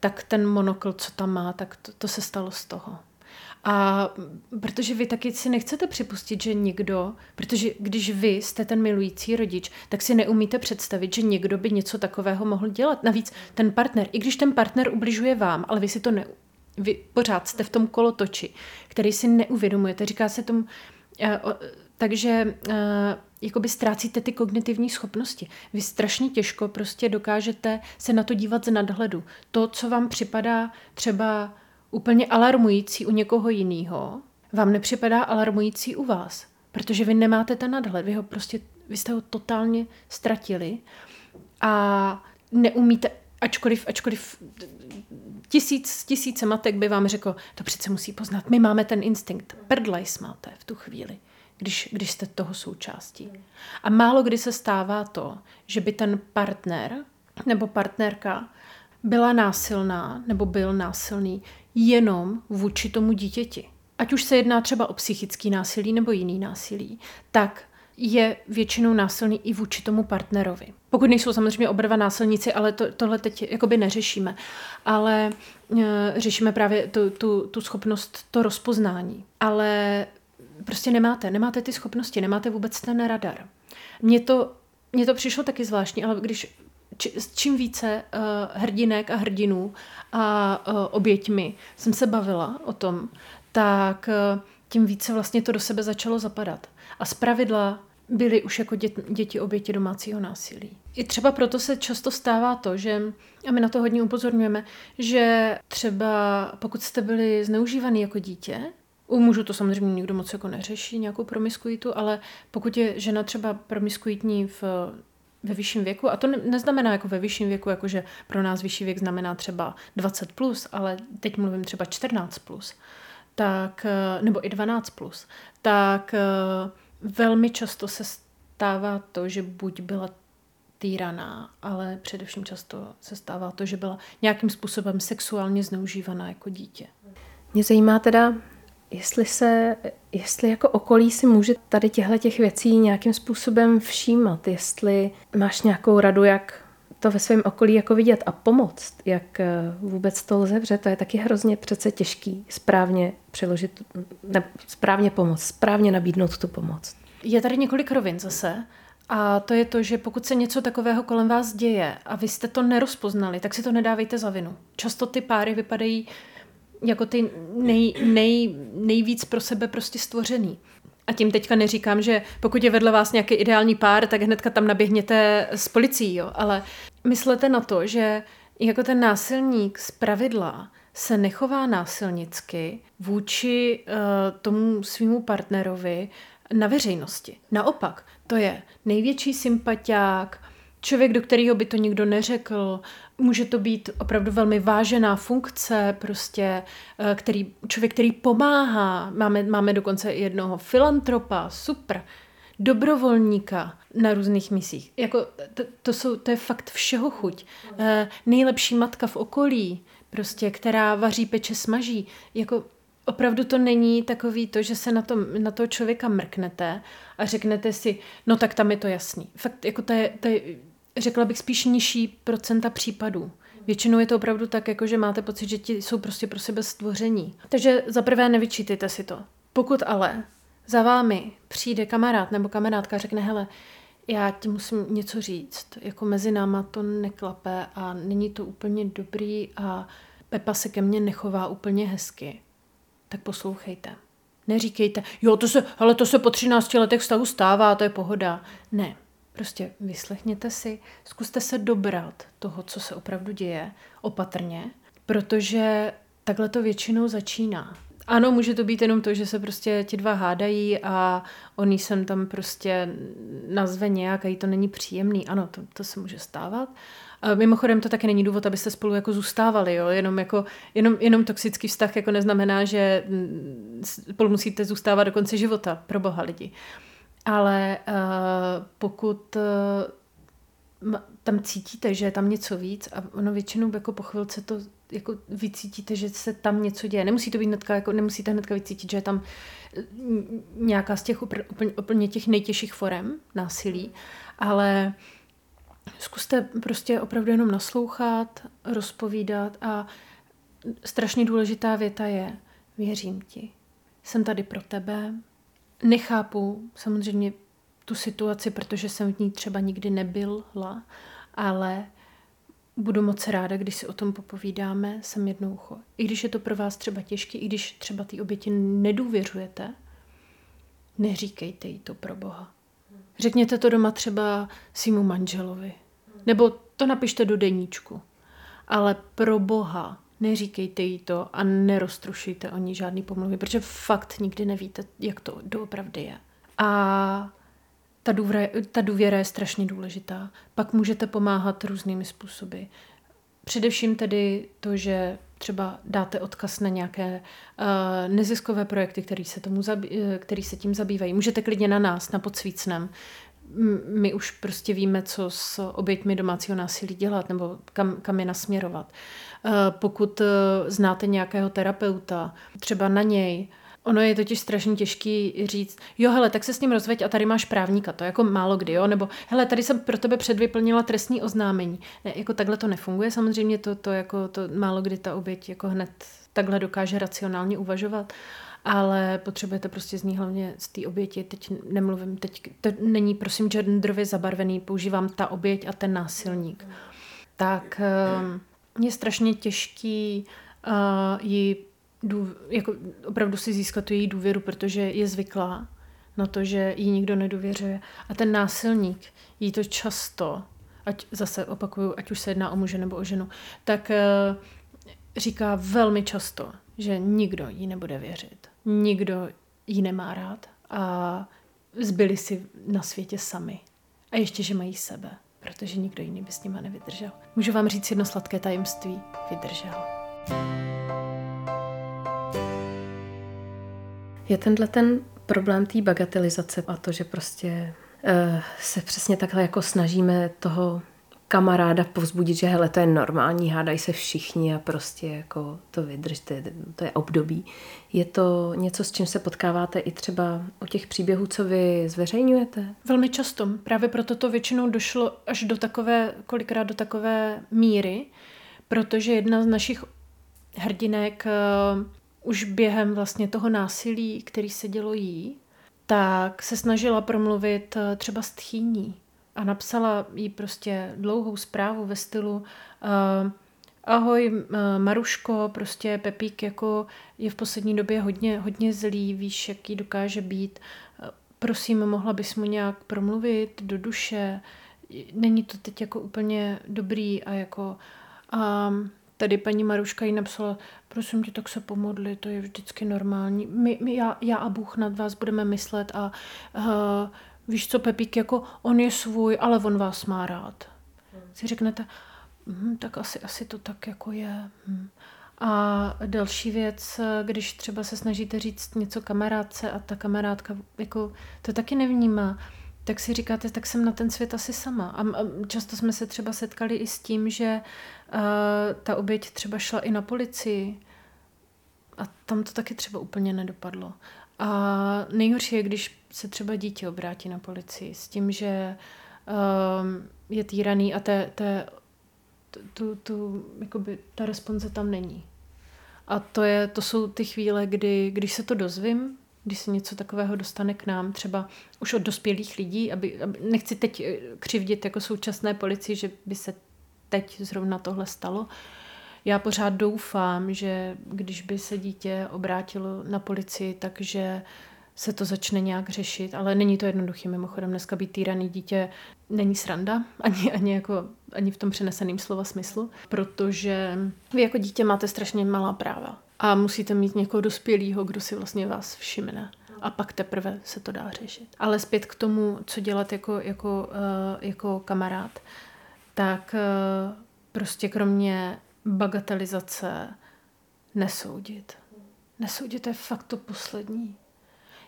Speaker 1: tak ten monokl, co tam má, tak to, to se stalo z toho. A protože vy taky si nechcete připustit, že někdo, protože když vy jste ten milující rodič, tak si neumíte představit, že někdo by něco takového mohl dělat. Navíc ten partner, i když ten partner ubližuje vám, ale vy si to ne, vy pořád jste v tom kolotoči, který si neuvědomujete. Říká se tomu, uh, takže uh, jakoby ztrácíte ty kognitivní schopnosti. Vy strašně těžko prostě dokážete se na to dívat z nadhledu. To, co vám připadá třeba úplně alarmující u někoho jiného, vám nepřipadá alarmující u vás. protože vy nemáte ten nadhled, vy ho prostě, vy jste ho totálně ztratili a neumíte, ačkoliv, ačkoliv tisíc, tisíce matek by vám řekl, to přece musí poznat, my máme ten instinkt, prdlajs máte v tu chvíli když, když jste toho součástí. A málo kdy se stává to, že by ten partner nebo partnerka byla násilná nebo byl násilný jenom vůči tomu dítěti. Ať už se jedná třeba o psychický násilí nebo jiný násilí, tak je většinou násilný i vůči tomu partnerovi. Pokud nejsou samozřejmě oba dva násilníci, ale to, tohle teď jakoby neřešíme. Ale e, řešíme právě tu, tu, tu schopnost, to rozpoznání. Ale prostě nemáte, nemáte ty schopnosti, nemáte vůbec ten radar. Mně to, mně to přišlo taky zvláštní, ale když čím více uh, hrdinek a hrdinů a uh, oběťmi jsem se bavila o tom, tak uh, tím více vlastně to do sebe začalo zapadat. A z pravidla byly už jako dět, děti oběti domácího násilí. I třeba proto se často stává to, že, a my na to hodně upozorňujeme, že třeba pokud jste byli zneužívaný jako dítě, u mužů to samozřejmě nikdo moc jako neřeší, nějakou promiskuitu, ale pokud je žena třeba promiskuitní v, ve vyšším věku, a to ne, neznamená jako ve vyšším věku, jako že pro nás vyšší věk znamená třeba 20+, plus, ale teď mluvím třeba 14+, plus, tak, nebo i 12+, plus, tak velmi často se stává to, že buď byla týraná, ale především často se stává to, že byla nějakým způsobem sexuálně zneužívaná jako dítě.
Speaker 2: Mě zajímá teda, jestli se, jestli jako okolí si může tady těchto těch věcí nějakým způsobem všímat, jestli máš nějakou radu, jak to ve svém okolí jako vidět a pomoct, jak eh, vůbec to lze, to je taky hrozně přece těžký správně přeložit, ne, správně pomoct, správně nabídnout tu pomoc.
Speaker 1: Je tady několik rovin zase. A to je to, že pokud se něco takového kolem vás děje a vy jste to nerozpoznali, tak si to nedávejte za vinu. Často ty páry vypadají jako ty nej, nej, nejvíc pro sebe prostě stvořený. A tím teďka neříkám, že pokud je vedle vás nějaký ideální pár, tak hnedka tam naběhněte s policií, jo. Ale myslete na to, že jako ten násilník z pravidla se nechová násilnicky vůči uh, tomu svýmu partnerovi na veřejnosti. Naopak, to je největší sympatiák, člověk, do kterého by to nikdo neřekl, může to být opravdu velmi vážená funkce, prostě eh, který, člověk, který pomáhá. Máme, máme dokonce jednoho filantropa, super, dobrovolníka na různých misích. Jako, to, to, jsou, to je fakt všeho chuť. E, nejlepší matka v okolí, prostě, která vaří, peče, smaží. Jako, opravdu to není takový to, že se na, to, na toho člověka mrknete a řeknete si, no tak tam je to jasný. Fakt, jako to je, to je řekla bych spíš nižší procenta případů. Většinou je to opravdu tak, jako že máte pocit, že ti jsou prostě pro sebe stvoření. Takže za prvé nevyčítejte si to. Pokud ale za vámi přijde kamarád nebo kamarádka a řekne, hele, já ti musím něco říct, jako mezi náma to neklape a není to úplně dobrý a Pepa se ke mně nechová úplně hezky, tak poslouchejte. Neříkejte, jo, to se, ale to se po 13 letech vztahu stává, to je pohoda. Ne, Prostě vyslechněte si, zkuste se dobrat toho, co se opravdu děje, opatrně, protože takhle to většinou začíná. Ano, může to být jenom to, že se prostě ti dva hádají a on jsem tam prostě nazve nějak a jí to není příjemný. Ano, to, to se může stávat. A mimochodem to taky není důvod, abyste spolu jako zůstávali, jo? Jenom, jako, jenom, jenom toxický vztah jako neznamená, že spolu musíte zůstávat do konce života, pro boha lidi. Ale uh, pokud uh, tam cítíte, že je tam něco víc a ono většinou jako po chvilce to jako vycítíte, že se tam něco děje. Nemusí to být hnedka, jako nemusíte hnedka vycítit, že je tam eh, nějaká z těch úplně, úplně těch nejtěžších forem násilí, ale zkuste prostě opravdu jenom naslouchat, rozpovídat a strašně důležitá věta je věřím ti, jsem tady pro tebe, Nechápu samozřejmě tu situaci, protože jsem v ní třeba nikdy nebyla, ale budu moc ráda, když si o tom popovídáme, jsem jednou ucho. I když je to pro vás třeba těžké, i když třeba ty oběti nedůvěřujete, neříkejte jí to pro Boha. Řekněte to doma třeba svýmu manželovi. Nebo to napište do deníčku. Ale pro Boha neříkejte jí to a neroztrušujte o ní žádný pomluvy, protože fakt nikdy nevíte, jak to doopravdy je. A ta důvěra, ta důvěra je strašně důležitá. Pak můžete pomáhat různými způsoby. Především tedy to, že třeba dáte odkaz na nějaké uh, neziskové projekty, který se, tomu zabí, eh, který se tím zabývají. Můžete klidně na nás, na podsvícnem. My už prostě víme, co s oběťmi domácího násilí dělat nebo kam, kam je nasměrovat. Uh, pokud znáte nějakého terapeuta, třeba na něj, Ono je totiž strašně těžký říct, jo, hele, tak se s ním rozveď a tady máš právníka, to je jako málo kdy, jo, nebo hele, tady jsem pro tebe předvyplnila trestní oznámení. Ne, jako takhle to nefunguje, samozřejmě to, to jako to málo kdy ta oběť jako hned takhle dokáže racionálně uvažovat, ale potřebujete prostě z ní hlavně z té oběti, teď nemluvím, teď to není prosím genderově zabarvený, používám ta oběť a ten násilník. Tak ehm, je strašně těžký uh, ji dův, jako opravdu si získat tu její důvěru, protože je zvyklá na to, že jí nikdo nedůvěřuje. A ten násilník jí to často, ať zase opakuju, ať už se jedná o muže nebo o ženu, tak uh, říká velmi často, že nikdo jí nebude věřit. Nikdo jí nemá rád a zbyli si na světě sami. A ještě, že mají sebe, protože nikdo jiný by s nima nevydržel. Můžu vám říct jedno sladké tajemství. Vydržel.
Speaker 2: Je tenhle ten problém té bagatelizace a to, že prostě uh, se přesně takhle jako snažíme toho kamaráda povzbudit, že hele, to je normální, hádají se všichni a prostě jako to vydržte, to je období. Je to něco, s čím se potkáváte i třeba o těch příběhů, co vy zveřejňujete?
Speaker 1: Velmi často. Právě proto to většinou došlo až do takové, kolikrát do takové míry, protože jedna z našich hrdinek uh, už během vlastně toho násilí, který se dělo jí, tak se snažila promluvit uh, třeba s tchýní a napsala jí prostě dlouhou zprávu ve stylu uh, ahoj uh, Maruško, prostě Pepík jako je v poslední době hodně, hodně zlý, víš, jaký dokáže být. Prosím, mohla bys mu nějak promluvit do duše. Není to teď jako úplně dobrý a jako um, tady paní Maruška jí napsala, prosím tě, tak se pomodli, to je vždycky normální. My, my já, já a Bůh nad vás budeme myslet a uh, víš co, Pepík, jako on je svůj, ale on vás má rád. Si řeknete, hm, tak asi, asi to tak jako je. Hm. A další věc, když třeba se snažíte říct něco kamarádce a ta kamarádka jako to taky nevnímá, tak si říkáte, tak jsem na ten svět asi sama. A často jsme se třeba setkali i s tím, že uh, ta oběť třeba šla i na policii a tam to taky třeba úplně nedopadlo. A nejhorší je, když se třeba dítě obrátí na policii s tím, že um, je týraný a té, té, tu, tu, jakoby, ta responze tam není. A to, je, to jsou ty chvíle, kdy, když se to dozvím, když se něco takového dostane k nám, třeba už od dospělých lidí, aby, aby nechci teď eh, křivdit jako současné policii, že by se teď zrovna tohle stalo, já pořád doufám, že když by se dítě obrátilo na policii, takže se to začne nějak řešit, ale není to jednoduché. Mimochodem dneska být týraný dítě není sranda, ani, ani, jako, ani v tom přeneseném slova smyslu, protože vy jako dítě máte strašně malá práva a musíte mít někoho dospělého, kdo si vlastně vás všimne a pak teprve se to dá řešit. Ale zpět k tomu, co dělat jako, jako, uh, jako kamarád, tak uh, prostě kromě bagatelizace nesoudit. Nesoudit je fakt to poslední.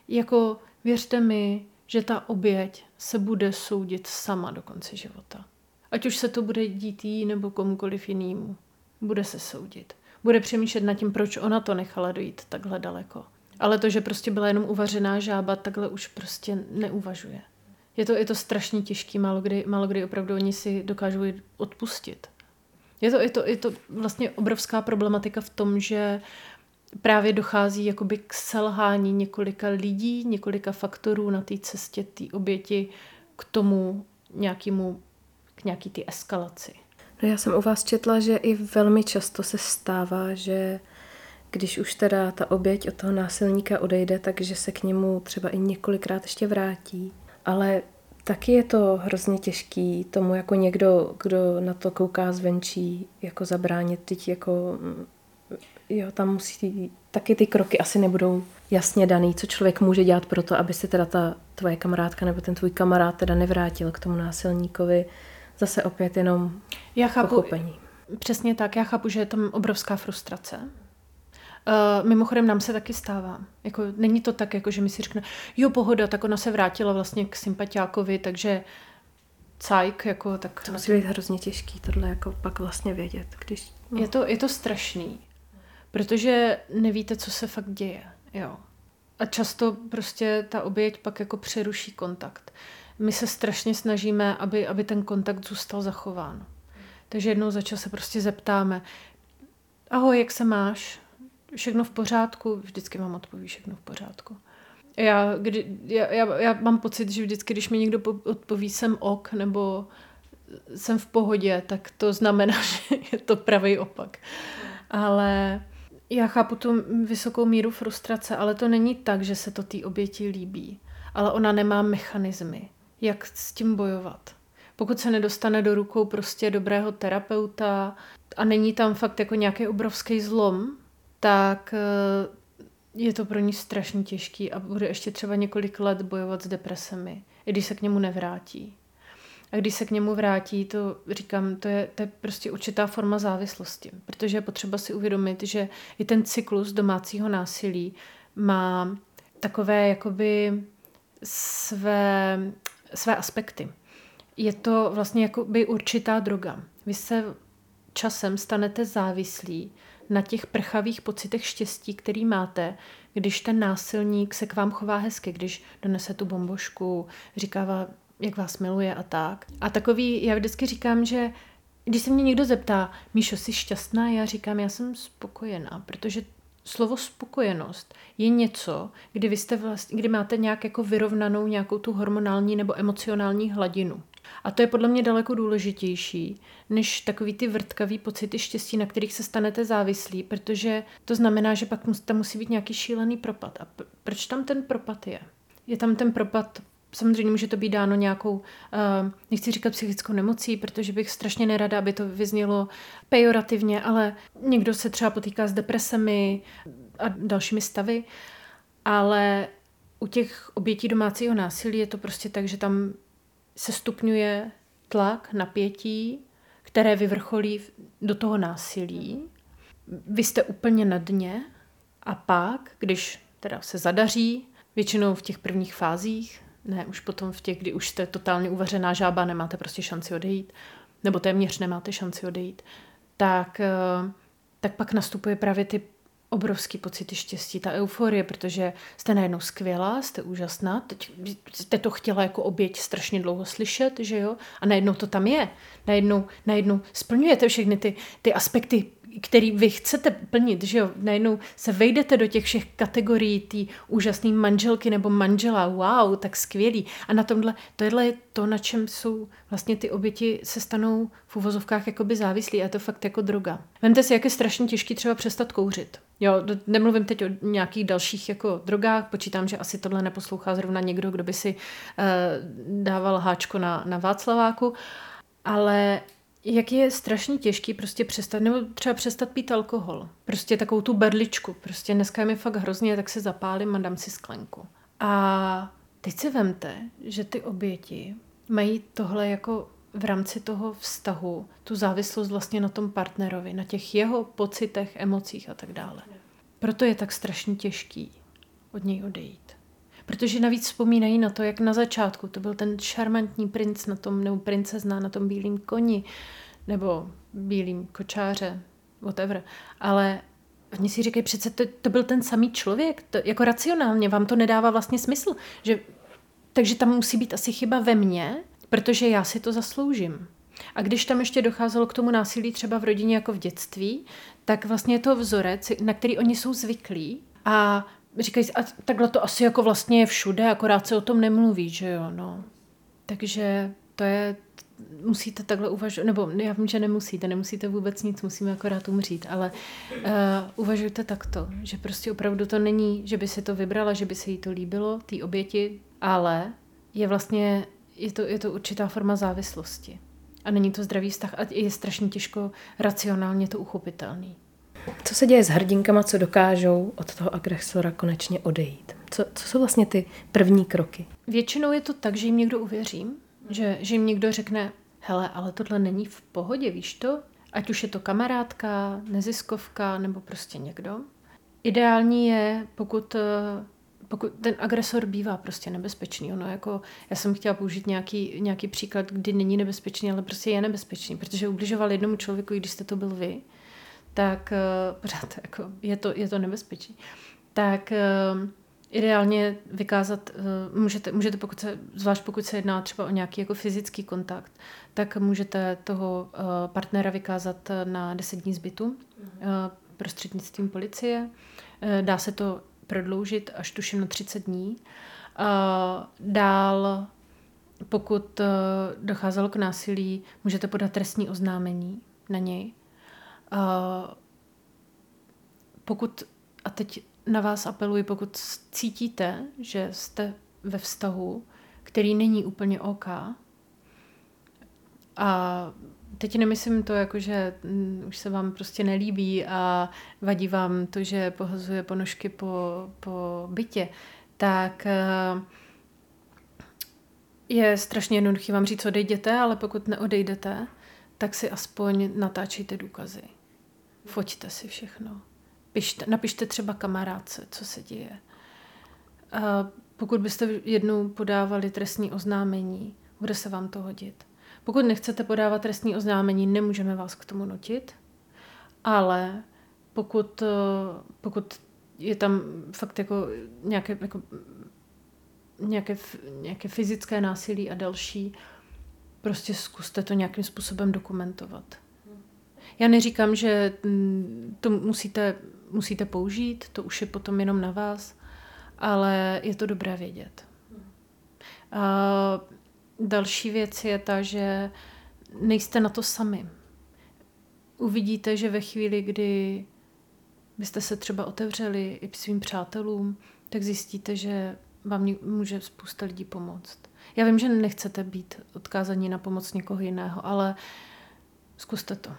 Speaker 1: Jako věřte mi, že ta oběť se bude soudit sama do konce života. Ať už se to bude dít jí nebo komukoliv jinému. Bude se soudit. Bude přemýšlet nad tím, proč ona to nechala dojít takhle daleko. Ale to, že prostě byla jenom uvařená žába, takhle už prostě neuvažuje. Je to, je to strašně těžký, málo kdy, málo kdy opravdu oni si dokážou odpustit. Je to, je, to, je to vlastně obrovská problematika v tom, že právě dochází jakoby k selhání několika lidí, několika faktorů na té cestě té oběti k tomu nějakému, k nějaký té eskalaci.
Speaker 2: No já jsem u vás četla, že i velmi často se stává, že když už teda ta oběť od toho násilníka odejde, takže se k němu třeba i několikrát ještě vrátí. Ale taky je to hrozně těžký tomu jako někdo, kdo na to kouká zvenčí, jako zabránit teď jako Jo, tam musí, taky ty kroky asi nebudou jasně daný, co člověk může dělat pro to, aby se teda ta tvoje kamarádka nebo ten tvůj kamarád teda nevrátil k tomu násilníkovi. Zase opět jenom já chápu, pochopení.
Speaker 1: Přesně tak, já chápu, že je tam obrovská frustrace. Uh, mimochodem nám se taky stává. Jako, není to tak, jako, že mi si řekne, jo, pohoda, tak ona se vrátila vlastně k sympatiákovi, takže cajk, jako tak...
Speaker 2: To musí být hrozně těžký tohle jako pak vlastně vědět, když...
Speaker 1: No. Je, to, je to strašný, protože nevíte, co se fakt děje, jo. A často prostě ta oběť pak jako přeruší kontakt. My se strašně snažíme, aby, aby ten kontakt zůstal zachován. Takže jednou za čas se prostě zeptáme, ahoj, jak se máš? Všechno v pořádku? Vždycky vám odpoví všechno v pořádku. Já, kdy, já, já, já mám pocit, že vždycky, když mi někdo odpoví jsem ok nebo jsem v pohodě, tak to znamená, že je to pravý opak. Ale já chápu tu vysokou míru frustrace, ale to není tak, že se to té oběti líbí. Ale ona nemá mechanismy, jak s tím bojovat. Pokud se nedostane do rukou prostě dobrého terapeuta a není tam fakt jako nějaký obrovský zlom, tak eh, je to pro ní strašně těžký a bude ještě třeba několik let bojovat s depresemi, i když se k němu nevrátí. A když se k němu vrátí, to říkám, to je, to je prostě určitá forma závislosti, protože je potřeba si uvědomit, že i ten cyklus domácího násilí má takové jakoby své, své aspekty. Je to vlastně jakoby určitá droga. Vy se časem stanete závislí na těch prchavých pocitech štěstí, který máte, když ten násilník se k vám chová hezky, když donese tu bombošku, říká, jak vás miluje a tak. A takový, já vždycky říkám, že když se mě někdo zeptá, Míšo, jsi šťastná? Já říkám, já jsem spokojená, protože slovo spokojenost je něco, kdy vy jste vlastně, kdy máte nějak jako vyrovnanou nějakou tu hormonální nebo emocionální hladinu. A to je podle mě daleko důležitější, než takový ty vrtkavý pocity štěstí, na kterých se stanete závislí, protože to znamená, že pak tam musí být nějaký šílený propad. A proč tam ten propad je? Je tam ten propad Samozřejmě může to být dáno nějakou, uh, nechci říkat psychickou nemocí, protože bych strašně nerada, aby to vyznělo pejorativně, ale někdo se třeba potýká s depresemi a dalšími stavy, ale u těch obětí domácího násilí je to prostě tak, že tam se stupňuje tlak, napětí, které vyvrcholí do toho násilí. Vy jste úplně na dně a pak, když teda se zadaří, většinou v těch prvních fázích, ne už potom v těch, kdy už jste totálně uvařená žába, nemáte prostě šanci odejít, nebo téměř nemáte šanci odejít, tak, eh, tak pak nastupuje právě ty obrovský pocity štěstí, ta euforie, protože jste najednou skvělá, jste úžasná, teď jste to chtěla jako oběť strašně dlouho slyšet, že jo, a najednou to tam je, najednou, najednou splňujete všechny ty, ty aspekty který vy chcete plnit, že jo, najednou se vejdete do těch všech kategorií té úžasné manželky nebo manžela, wow, tak skvělý. A na tomhle, tohle je to, na čem jsou vlastně ty oběti se stanou v uvozovkách jakoby závislí a je to fakt jako droga. Vemte si, jak je strašně těžký třeba přestat kouřit. Jo, nemluvím teď o nějakých dalších jako drogách, počítám, že asi tohle neposlouchá zrovna někdo, kdo by si uh, dával háčko na, na Václaváku, ale jak je strašně těžký prostě přestat, nebo třeba přestat pít alkohol. Prostě takovou tu berličku. Prostě dneska je mi fakt hrozně, tak se zapálím a dám si sklenku. A teď si vemte, že ty oběti mají tohle jako v rámci toho vztahu, tu závislost vlastně na tom partnerovi, na těch jeho pocitech, emocích a tak dále. Proto je tak strašně těžký od něj odejít. Protože navíc vzpomínají na to, jak na začátku to byl ten šarmantní princ na tom, nebo princezna na tom bílém koni, nebo bílým kočáře, whatever. Ale oni si říkají, přece to, to byl ten samý člověk, to, jako racionálně vám to nedává vlastně smysl. Že, takže tam musí být asi chyba ve mně, protože já si to zasloužím. A když tam ještě docházelo k tomu násilí třeba v rodině jako v dětství, tak vlastně je to vzorec, na který oni jsou zvyklí a říkají, a takhle to asi jako vlastně je všude, akorát se o tom nemluví, že jo, no. Takže to je, musíte takhle uvažovat, nebo já vím, že nemusíte, nemusíte vůbec nic, musíme akorát umřít, ale uh, uvažujte takto, že prostě opravdu to není, že by si to vybrala, že by se jí to líbilo, té oběti, ale je vlastně, je to, je to určitá forma závislosti. A není to zdravý vztah a je strašně těžko racionálně to uchopitelný.
Speaker 2: Co se děje s hrdinkama, co dokážou od toho agresora konečně odejít? Co, co jsou vlastně ty první kroky?
Speaker 1: Většinou je to tak, že jim někdo uvěří, že, že jim někdo řekne, hele, ale tohle není v pohodě, víš to? Ať už je to kamarádka, neziskovka nebo prostě někdo. Ideální je, pokud, eh, pokud ten agresor bývá prostě nebezpečný. Ono jako, já jsem chtěla použít nějaký, nějaký příklad, kdy není nebezpečný, ale prostě je nebezpečný, protože ubližoval jednomu člověku, když jste to byl vy, tak uh, pořád jako je, to, je to nebezpečí. Tak uh, ideálně vykázat, uh, můžete, můžete pokud se, zvlášť pokud se jedná třeba o nějaký jako fyzický kontakt, tak můžete toho uh, partnera vykázat na 10 dní zbytu uh, prostřednictvím policie. Dá se to prodloužit až tuším na 30 dní. Dál, pokud docházelo k násilí, můžete podat trestní oznámení na něj. Uh, pokud, a teď na vás apeluji, pokud cítíte, že jste ve vztahu, který není úplně OK, a teď nemyslím to jako, že mm, už se vám prostě nelíbí a vadí vám to, že pohazuje ponožky po, po bytě, tak uh, je strašně jednoduchý vám říct, odejděte, ale pokud neodejdete, tak si aspoň natáčejte důkazy. Foťte si všechno. Pište, napište třeba kamarádce, co se děje. A pokud byste jednou podávali trestní oznámení, bude se vám to hodit. Pokud nechcete podávat trestní oznámení, nemůžeme vás k tomu nutit, ale pokud, pokud je tam fakt jako nějaké, jako nějaké, nějaké fyzické násilí a další, prostě zkuste to nějakým způsobem dokumentovat. Já neříkám, že mm, to musíte, musíte použít, to už je potom jenom na vás, ale je to dobré vědět. A další věc je ta, že nejste na to sami. Uvidíte, že ve chvíli, kdy byste se třeba otevřeli i svým přátelům, tak zjistíte, že vám může spousta lidí pomoct. Já vím, že nechcete být odkázaní na pomoc někoho jiného, ale zkuste to.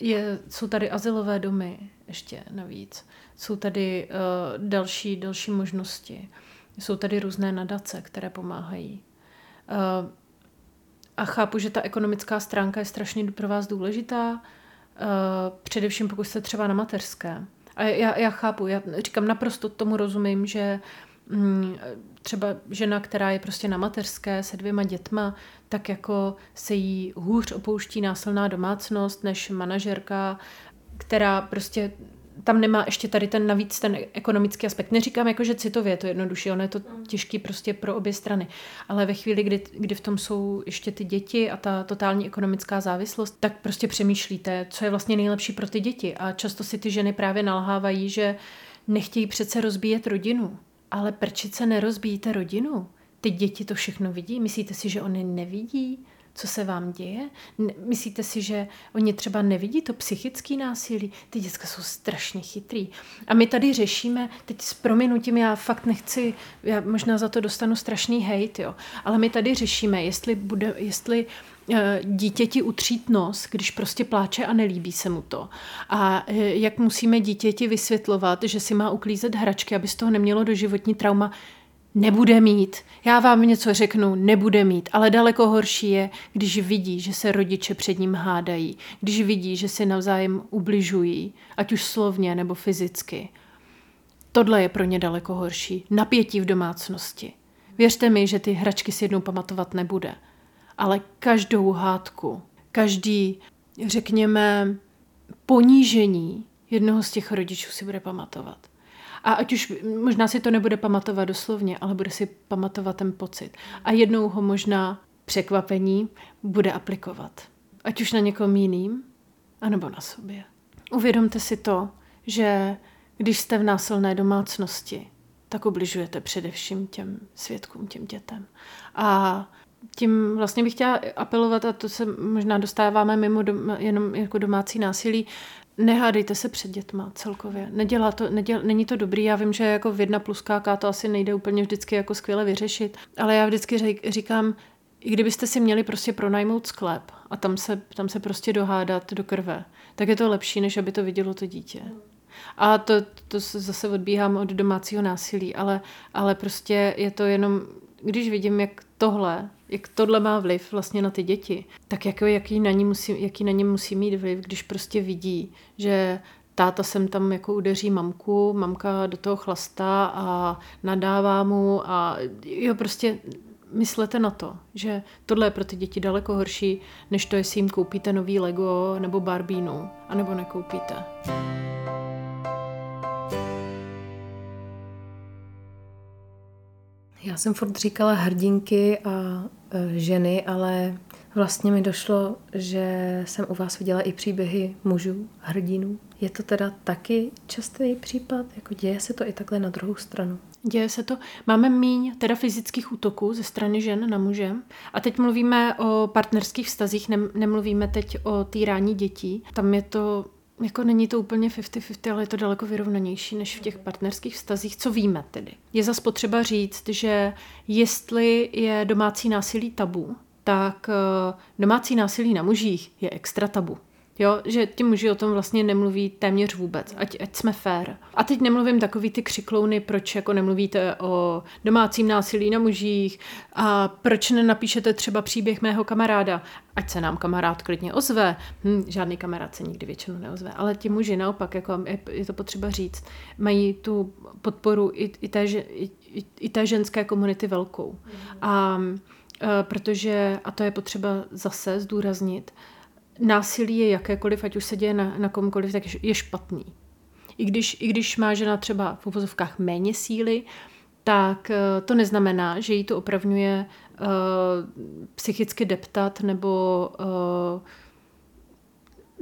Speaker 1: Je, jsou tady asilové domy ještě navíc. Jsou tady uh, další, další možnosti. Jsou tady různé nadace, které pomáhají. Uh, a chápu, že ta ekonomická stránka je strašně pro vás důležitá, uh, především pokud jste třeba na mateřské. A já, já chápu, já říkám naprosto tomu rozumím, že mm, třeba žena, která je prostě na mateřské se dvěma dětma, tak jako se jí hůř opouští násilná domácnost než manažerka, která prostě tam nemá ještě tady ten navíc ten ekonomický aspekt. Neříkám jako, že citově je to jednodušší, ono je to těžký prostě pro obě strany. Ale ve chvíli, kdy, kdy v tom jsou ještě ty děti a ta totální ekonomická závislost, tak prostě přemýšlíte, co je vlastně nejlepší pro ty děti. A často si ty ženy právě nalhávají, že nechtějí přece rozbíjet rodinu. Ale prčice nerozbíjíte rodinu. Ty děti to všechno vidí. Myslíte si, že oni nevidí, co se vám děje? Myslíte si, že oni třeba nevidí to psychické násilí? Ty děcka jsou strašně chytrý. A my tady řešíme, teď s prominutím, já fakt nechci, já možná za to dostanu strašný hejt, jo, ale my tady řešíme, jestli, bude, jestli Eh, dítěti utřít nos, když prostě pláče a nelíbí se mu to. A eh, jak musíme dítěti vysvětlovat, že si má uklízet hračky, aby z toho nemělo doživotní trauma, nebude mít. Já vám něco řeknu, nebude mít, ale daleko horší je, když vidí, že se rodiče před ním hádají, když vidí, že si navzájem ubližují, ať už slovně nebo fyzicky. Tohle je pro ně daleko horší. Napětí v domácnosti. Věřte mi, že ty hračky si jednou pamatovat nebude ale každou hádku, každý, řekněme, ponížení jednoho z těch rodičů si bude pamatovat. A ať už možná si to nebude pamatovat doslovně, ale bude si pamatovat ten pocit. A jednou ho možná překvapení bude aplikovat. Ať už na někom jiným, anebo na sobě. Uvědomte si to, že když jste v násilné domácnosti, tak ubližujete především těm svědkům, těm dětem. A tím vlastně bych chtěla apelovat, a to se možná dostáváme mimo dom, jenom jako domácí násilí, Nehádejte se před dětma celkově. Nedělá to, neděl, není to dobrý. Já vím, že jako v jedna plus KK to asi nejde úplně vždycky jako skvěle vyřešit, ale já vždycky říkám, i kdybyste si měli prostě pronajmout sklep a tam se, tam se prostě dohádat do krve, tak je to lepší, než aby to vidělo to dítě. A to, to zase odbíhám od domácího násilí, ale, ale prostě je to jenom, když vidím, jak tohle, jak tohle má vliv vlastně na ty děti, tak jako, jaký, na ní musí, jaký na ně musí mít vliv, když prostě vidí, že táta sem tam jako udeří mamku, mamka do toho chlastá a nadává mu a jo, prostě myslete na to, že tohle je pro ty děti daleko horší, než to, jestli jim koupíte nový Lego nebo Barbínu, anebo nekoupíte.
Speaker 2: Já jsem furt říkala hrdinky a ženy, ale vlastně mi došlo, že jsem u vás viděla i příběhy mužů, hrdinů. Je to teda taky častý případ? Jako děje se to i takhle na druhou stranu?
Speaker 1: Děje se to. Máme míň teda fyzických útoků ze strany žen na muže. A teď mluvíme o partnerských vztazích, nemluvíme teď o týrání dětí. Tam je to jako není to úplně 50-50, ale je to daleko vyrovnanější než v těch partnerských vztazích, co víme tedy. Je zase potřeba říct, že jestli je domácí násilí tabu, tak eh, domácí násilí na mužích je extra tabu. Jo, že ti muži o tom vlastně nemluví téměř vůbec, ať, ať jsme fair. A teď nemluvím takový ty křiklouny, proč jako nemluvíte o domácím násilí na mužích a proč nenapíšete třeba příběh mého kamaráda, ať se nám kamarád klidně ozve. Hm, žádný kamarád se nikdy většinou neozve, ale ti muži naopak, jako je, je to potřeba říct, mají tu podporu i, i, té, i, i té ženské komunity velkou. A e, protože, a to je potřeba zase zdůraznit, násilí je jakékoliv, ať už se děje na, na komkoliv, tak je špatný. I když, I když má žena třeba v uvozovkách méně síly, tak eh, to neznamená, že jí to opravňuje uh, psychicky deptat nebo uh,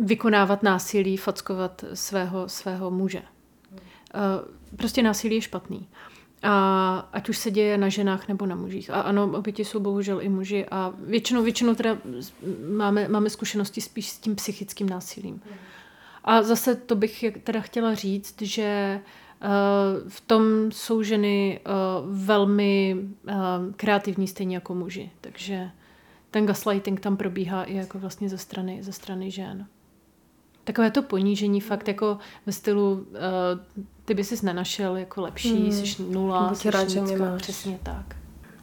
Speaker 1: vykonávat násilí, fackovat svého, svého muže. Uh, prostě násilí je špatný. A ať už se děje na ženách nebo na mužích. A ano, oběti jsou bohužel i muži a většinou, většinou teda máme, máme zkušenosti spíš s tím psychickým násilím. A zase to bych teda chtěla říct, že uh, v tom jsou ženy uh, velmi uh, kreativní, stejně jako muži. Takže ten gaslighting tam probíhá i jako vlastně ze strany, ze strany žen takové to ponížení fakt jako ve stylu uh, ty by sis nenašel jako lepší, hmm. jsi nula, Buď jsi rád, že mě máš. Přesně tak.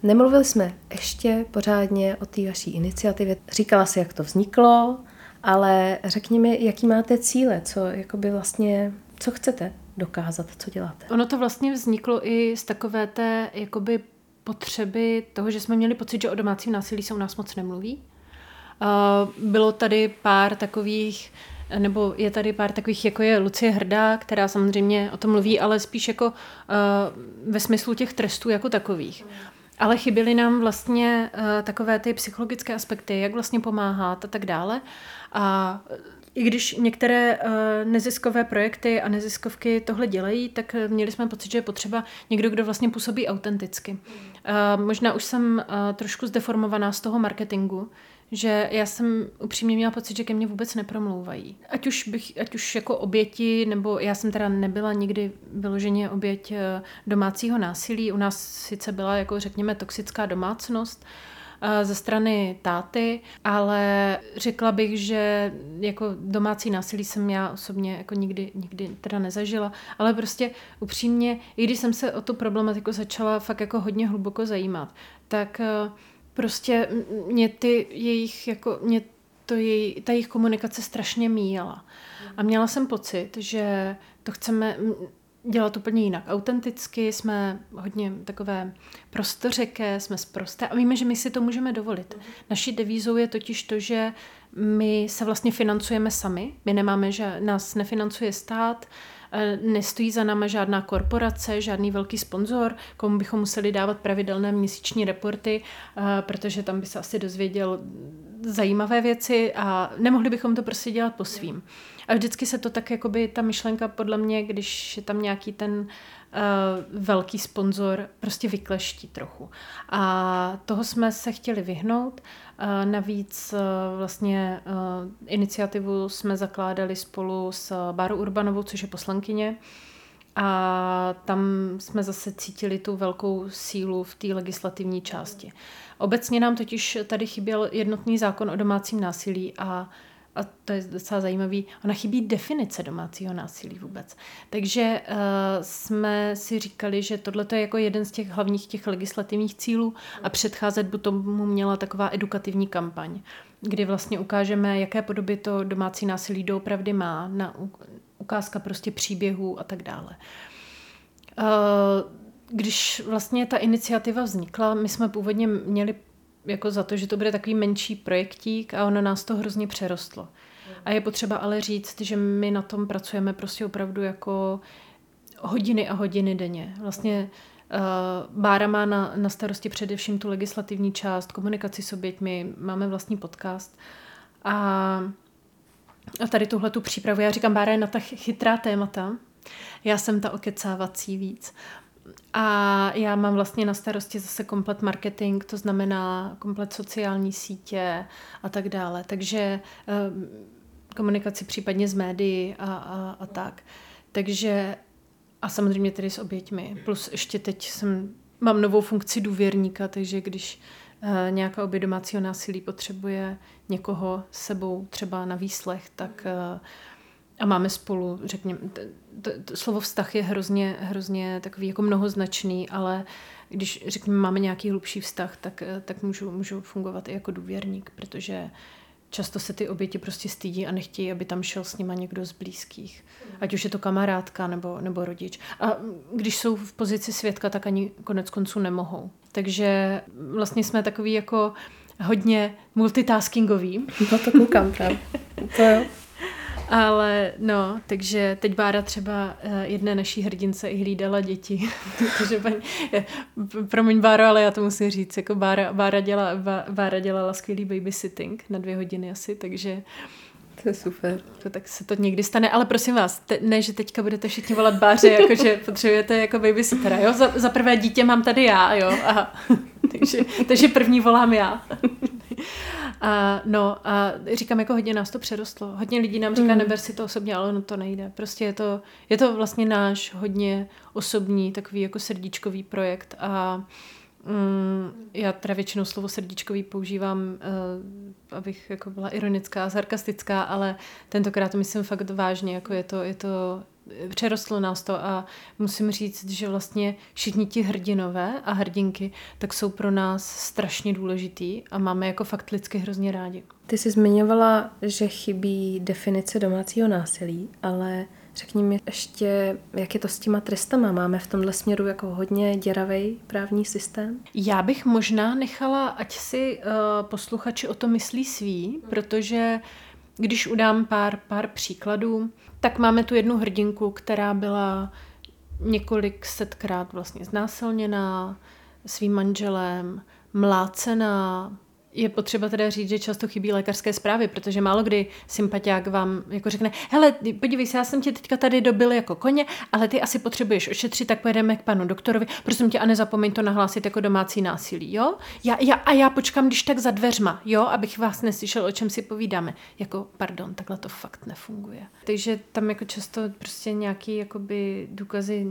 Speaker 2: Nemluvili jsme ještě pořádně o té vaší iniciativě. Říkala si, jak to vzniklo, ale řekni mi, jaký máte cíle, co jakoby vlastně, co chcete dokázat, co děláte.
Speaker 1: Ono to vlastně vzniklo i z takové té jakoby potřeby toho, že jsme měli pocit, že o domácím násilí se u nás moc nemluví. Uh, bylo tady pár takových nebo je tady pár takových, jako je Lucie Hrdá, která samozřejmě o tom mluví, ale spíš jako uh, ve smyslu těch trestů jako takových. Ale chyběly nám vlastně uh, takové ty psychologické aspekty, jak vlastně pomáhat a tak dále. A i když některé uh, neziskové projekty a neziskovky tohle dělají, tak měli jsme pocit, že je potřeba někdo, kdo vlastně působí autenticky. Uh, možná už jsem trošku zdeformovaná z toho marketingu, že já jsem upřímně měla pocit, že ke mně vůbec nepromlouvají. Ať už, bych, ať už jako oběti, nebo já jsem teda nebyla nikdy vyloženě oběť eh, domácího násilí. U nás sice byla, jako řekněme, toxická domácnost, eh, ze strany táty, ale řekla bych, že jako domácí násilí jsem já osobně jako nikdy, nikdy teda nezažila, ale prostě upřímně, i když jsem se o tu problematiku začala fakt jako hodně hluboko zajímat, tak uh, prostě mě ty jejich, jako mě to jej, ta jejich komunikace strašně míjela. A měla jsem pocit, že to chceme dělat úplně jinak. Autenticky jsme hodně takové prostořeké, jsme zprosté a víme, že my si to můžeme dovolit. Naší devízou je totiž to, že my se vlastně financujeme sami. My nemáme, že nás nefinancuje stát, Eh, nestojí za náma žádná korporace, žádný velký sponzor, komu bychom museli dávat pravidelné měsíční reporty, eh, protože tam by se asi dozvěděl zajímavé věci a nemohli bychom to prostě dělat po svým. A vždycky se to tak, jakoby ta myšlenka podle mě, když je tam nějaký ten uh, velký sponzor, prostě vykleští trochu. A toho jsme se chtěli vyhnout. Uh, navíc uh, vlastně uh, iniciativu jsme zakládali spolu s Bárou Urbanovou, což je poslankyně, a tam jsme zase cítili tu velkou sílu v té legislativní části. Obecně nám totiž tady chyběl jednotný zákon o domácím násilí a a to je docela zajímavý, ona chybí definice domácího násilí vůbec. Takže uh, jsme si říkali, že tohle je jako jeden z těch hlavních těch legislativních cílů a předcházet by tomu měla taková edukativní kampaň, kdy vlastně ukážeme, jaké podoby to domácí násilí doopravdy má, na ukázka prostě příběhů a tak dále. Uh, když vlastně ta iniciativa vznikla, my jsme původně měli jako za to, že to bude takový menší projektík a ono nás to hrozně přerostlo. A je potřeba ale říct, že my na tom pracujeme prostě opravdu jako hodiny a hodiny denně. Vlastně uh, Bára má na, na starosti především tu legislativní část, komunikaci s oběťmi, máme vlastní podcast. A, a tady tuhle tu přípravu, já říkám, Bára je na ta chytrá témata, já jsem ta okecávací víc. A já mám vlastně na starosti zase komplet marketing, to znamená komplet sociální sítě a tak dále. Takže eh, komunikaci případně s médií a, a, a tak. Takže a samozřejmě tedy s oběťmi. Plus ještě teď jsem, mám novou funkci důvěrníka, takže když uh, nějaká obě domácího násilí potřebuje někoho sebou třeba na výslech, tak uh, a máme spolu, řekněme, to, to, slovo vztah je hrozně, hrozně takový jako mnohoznačný, ale když řekněme, máme nějaký hlubší vztah, tak, tak můžu, můžu fungovat i jako důvěrník, protože často se ty oběti prostě stydí a nechtějí, aby tam šel s nima někdo z blízkých. Ať už je to kamarádka nebo, nebo rodič. A když jsou v pozici svědka, tak ani konec konců nemohou. Takže vlastně jsme takový jako hodně multitaskingový.
Speaker 2: No to koukám tam. To jo.
Speaker 1: Ale no, takže teď Bára třeba uh, jedné naší hrdince i hlídala děti. takže paní, je, promiň Báro, ale já to musím říct, jako Bára, Bára, děla, Bára dělala skvělý babysitting na dvě hodiny asi, takže
Speaker 2: to je super.
Speaker 1: To tak se to někdy stane, ale prosím vás, te, ne, že teďka budete všichni volat Báře, jakože potřebujete jako babysittera, jo? Za, za prvé dítě mám tady já, jo? Aha. takže, takže první volám já. A, no a říkám, jako hodně nás to přerostlo. Hodně lidí nám říká, mm. neber si to osobně, ale ono to nejde. Prostě je to, je to vlastně náš hodně osobní, takový jako srdíčkový projekt a Mm, já teda většinou slovo srdíčkový používám, uh, abych jako byla ironická a sarkastická, ale tentokrát to myslím fakt vážně, jako je to, je to přerostlo nás to a musím říct, že vlastně všichni ti hrdinové a hrdinky tak jsou pro nás strašně důležitý a máme jako fakt lidsky hrozně rádi.
Speaker 2: Ty jsi zmiňovala, že chybí definice domácího násilí, ale Řekni mi ještě, jak je to s těma trestama? Máme v tomhle směru jako hodně děravý právní systém?
Speaker 1: Já bych možná nechala, ať si uh, posluchači o to myslí svý, protože když udám pár, pár příkladů, tak máme tu jednu hrdinku, která byla několik setkrát vlastně znásilněná svým manželem, mlácená, je potřeba teda říct, že často chybí lékařské zprávy, protože málo kdy sympatiák vám jako řekne, hele, podívej se, já jsem tě teďka tady dobil jako koně, ale ty asi potřebuješ ošetřit, tak pojedeme k panu doktorovi, prosím tě a nezapomeň to nahlásit jako domácí násilí, jo? Já, já, a já počkám, když tak za dveřma, jo, abych vás neslyšel, o čem si povídáme. Jako, pardon, takhle to fakt nefunguje. Takže tam jako často prostě nějaký jakoby důkazy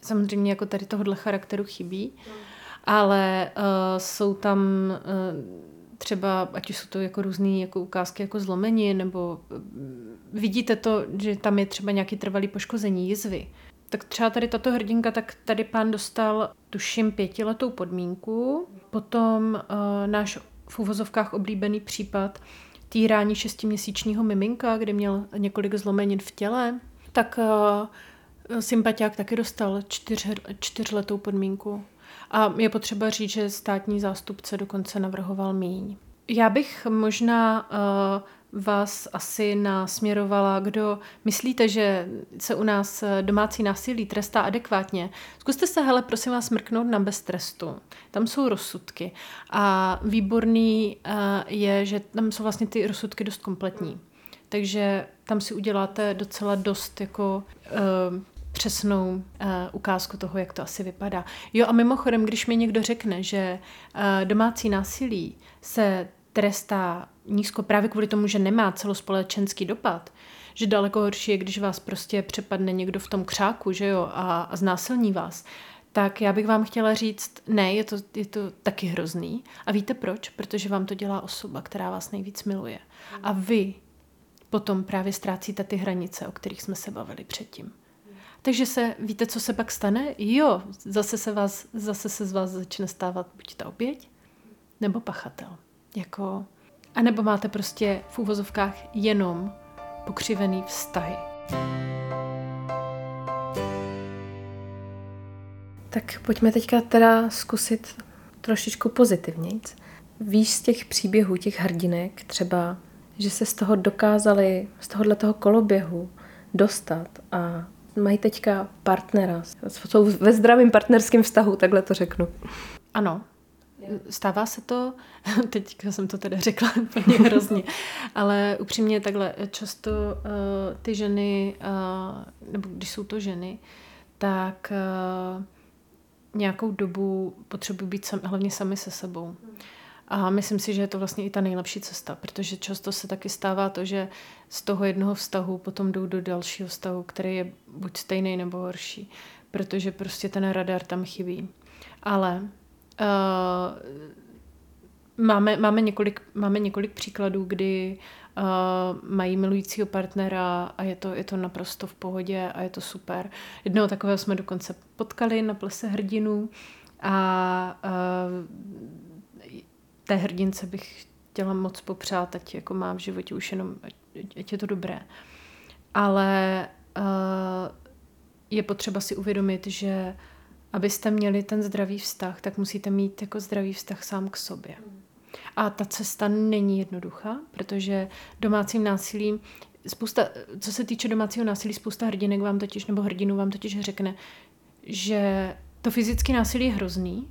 Speaker 1: samozřejmě jako tady tohohle charakteru chybí, ale uh, jsou tam uh, třeba, ať už jsou to jako různé jako ukázky jako zlomení, nebo mm, vidíte to, že tam je třeba nějaký trvalý poškození jizvy. Tak třeba tady tato hrdinka, tak tady pán dostal, tuším, pětiletou podmínku. Potom uh, náš v úvozovkách oblíbený případ týrání šestiměsíčního miminka, kde měl několik zlomenin v těle, tak uh, sympatiák taky dostal čtyř, čtyřletou podmínku. A je potřeba říct, že státní zástupce dokonce navrhoval míň. Já bych možná uh, vás asi nasměrovala, kdo myslíte, že se u nás eh, domácí násilí trestá adekvátně. Zkuste se, hele, prosím vás, mrknout na bez trestu. Tam jsou rozsudky. A výborný uh, je, že tam jsou vlastně ty rozsudky dost kompletní. Takže tam si uděláte docela dost jako uh, přesnou uh, ukázku toho, jak to asi vypadá. Jo a mimochodem, když mi někdo řekne, že uh, domácí násilí se trestá nízko právě kvůli tomu, že nemá celospolečenský dopad, že daleko horší je, když vás prostě přepadne někdo v tom křáku, že jo, a, a znásilní vás, tak já bych vám chtěla říct, ne, je to, je to taky hrozný. A víte proč? Protože vám to dělá osoba, která vás nejvíc miluje. A vy potom právě ztrácíte ty hranice, o kterých jsme se bavili předtím. Takže se, víte, co se pak stane? Jo, zase se, vás, zase se z vás začne stávat buď ta oběť, nebo pachatel. Jako, a nebo máte prostě v úvozovkách jenom pokřivený vztahy.
Speaker 2: Tak pojďme teďka teda zkusit trošičku pozitivnějc. Víš z těch příběhů, těch hrdinek, třeba, že se z toho dokázali, z tohohle toho koloběhu dostat a mají teďka partnera, jsou ve zdravém partnerském vztahu, takhle to řeknu.
Speaker 1: Ano, Stává se to, teď jsem to teda řekla úplně hrozně, ale upřímně takhle často uh, ty ženy, uh, nebo když jsou to ženy, tak uh, nějakou dobu potřebují být sam, hlavně sami se sebou. A myslím si, že je to vlastně i ta nejlepší cesta, protože často se taky stává to, že z toho jednoho vztahu potom jdou do dalšího vztahu, který je buď stejný nebo horší, protože prostě ten radar tam chybí. Ale uh, máme, máme, několik, máme několik příkladů, kdy uh, mají milujícího partnera a je to, je to naprosto v pohodě a je to super. Jednoho takového jsme dokonce potkali na plese hrdinů a uh, té hrdince bych chtěla moc popřát, ať jako má v životě už jenom, ať, je to dobré. Ale uh, je potřeba si uvědomit, že abyste měli ten zdravý vztah, tak musíte mít jako zdravý vztah sám k sobě. A ta cesta není jednoduchá, protože domácím násilím, spousta, co se týče domácího násilí, spousta hrdinek vám totiž, nebo hrdinů vám totiž řekne, že to fyzické násilí je hrozný,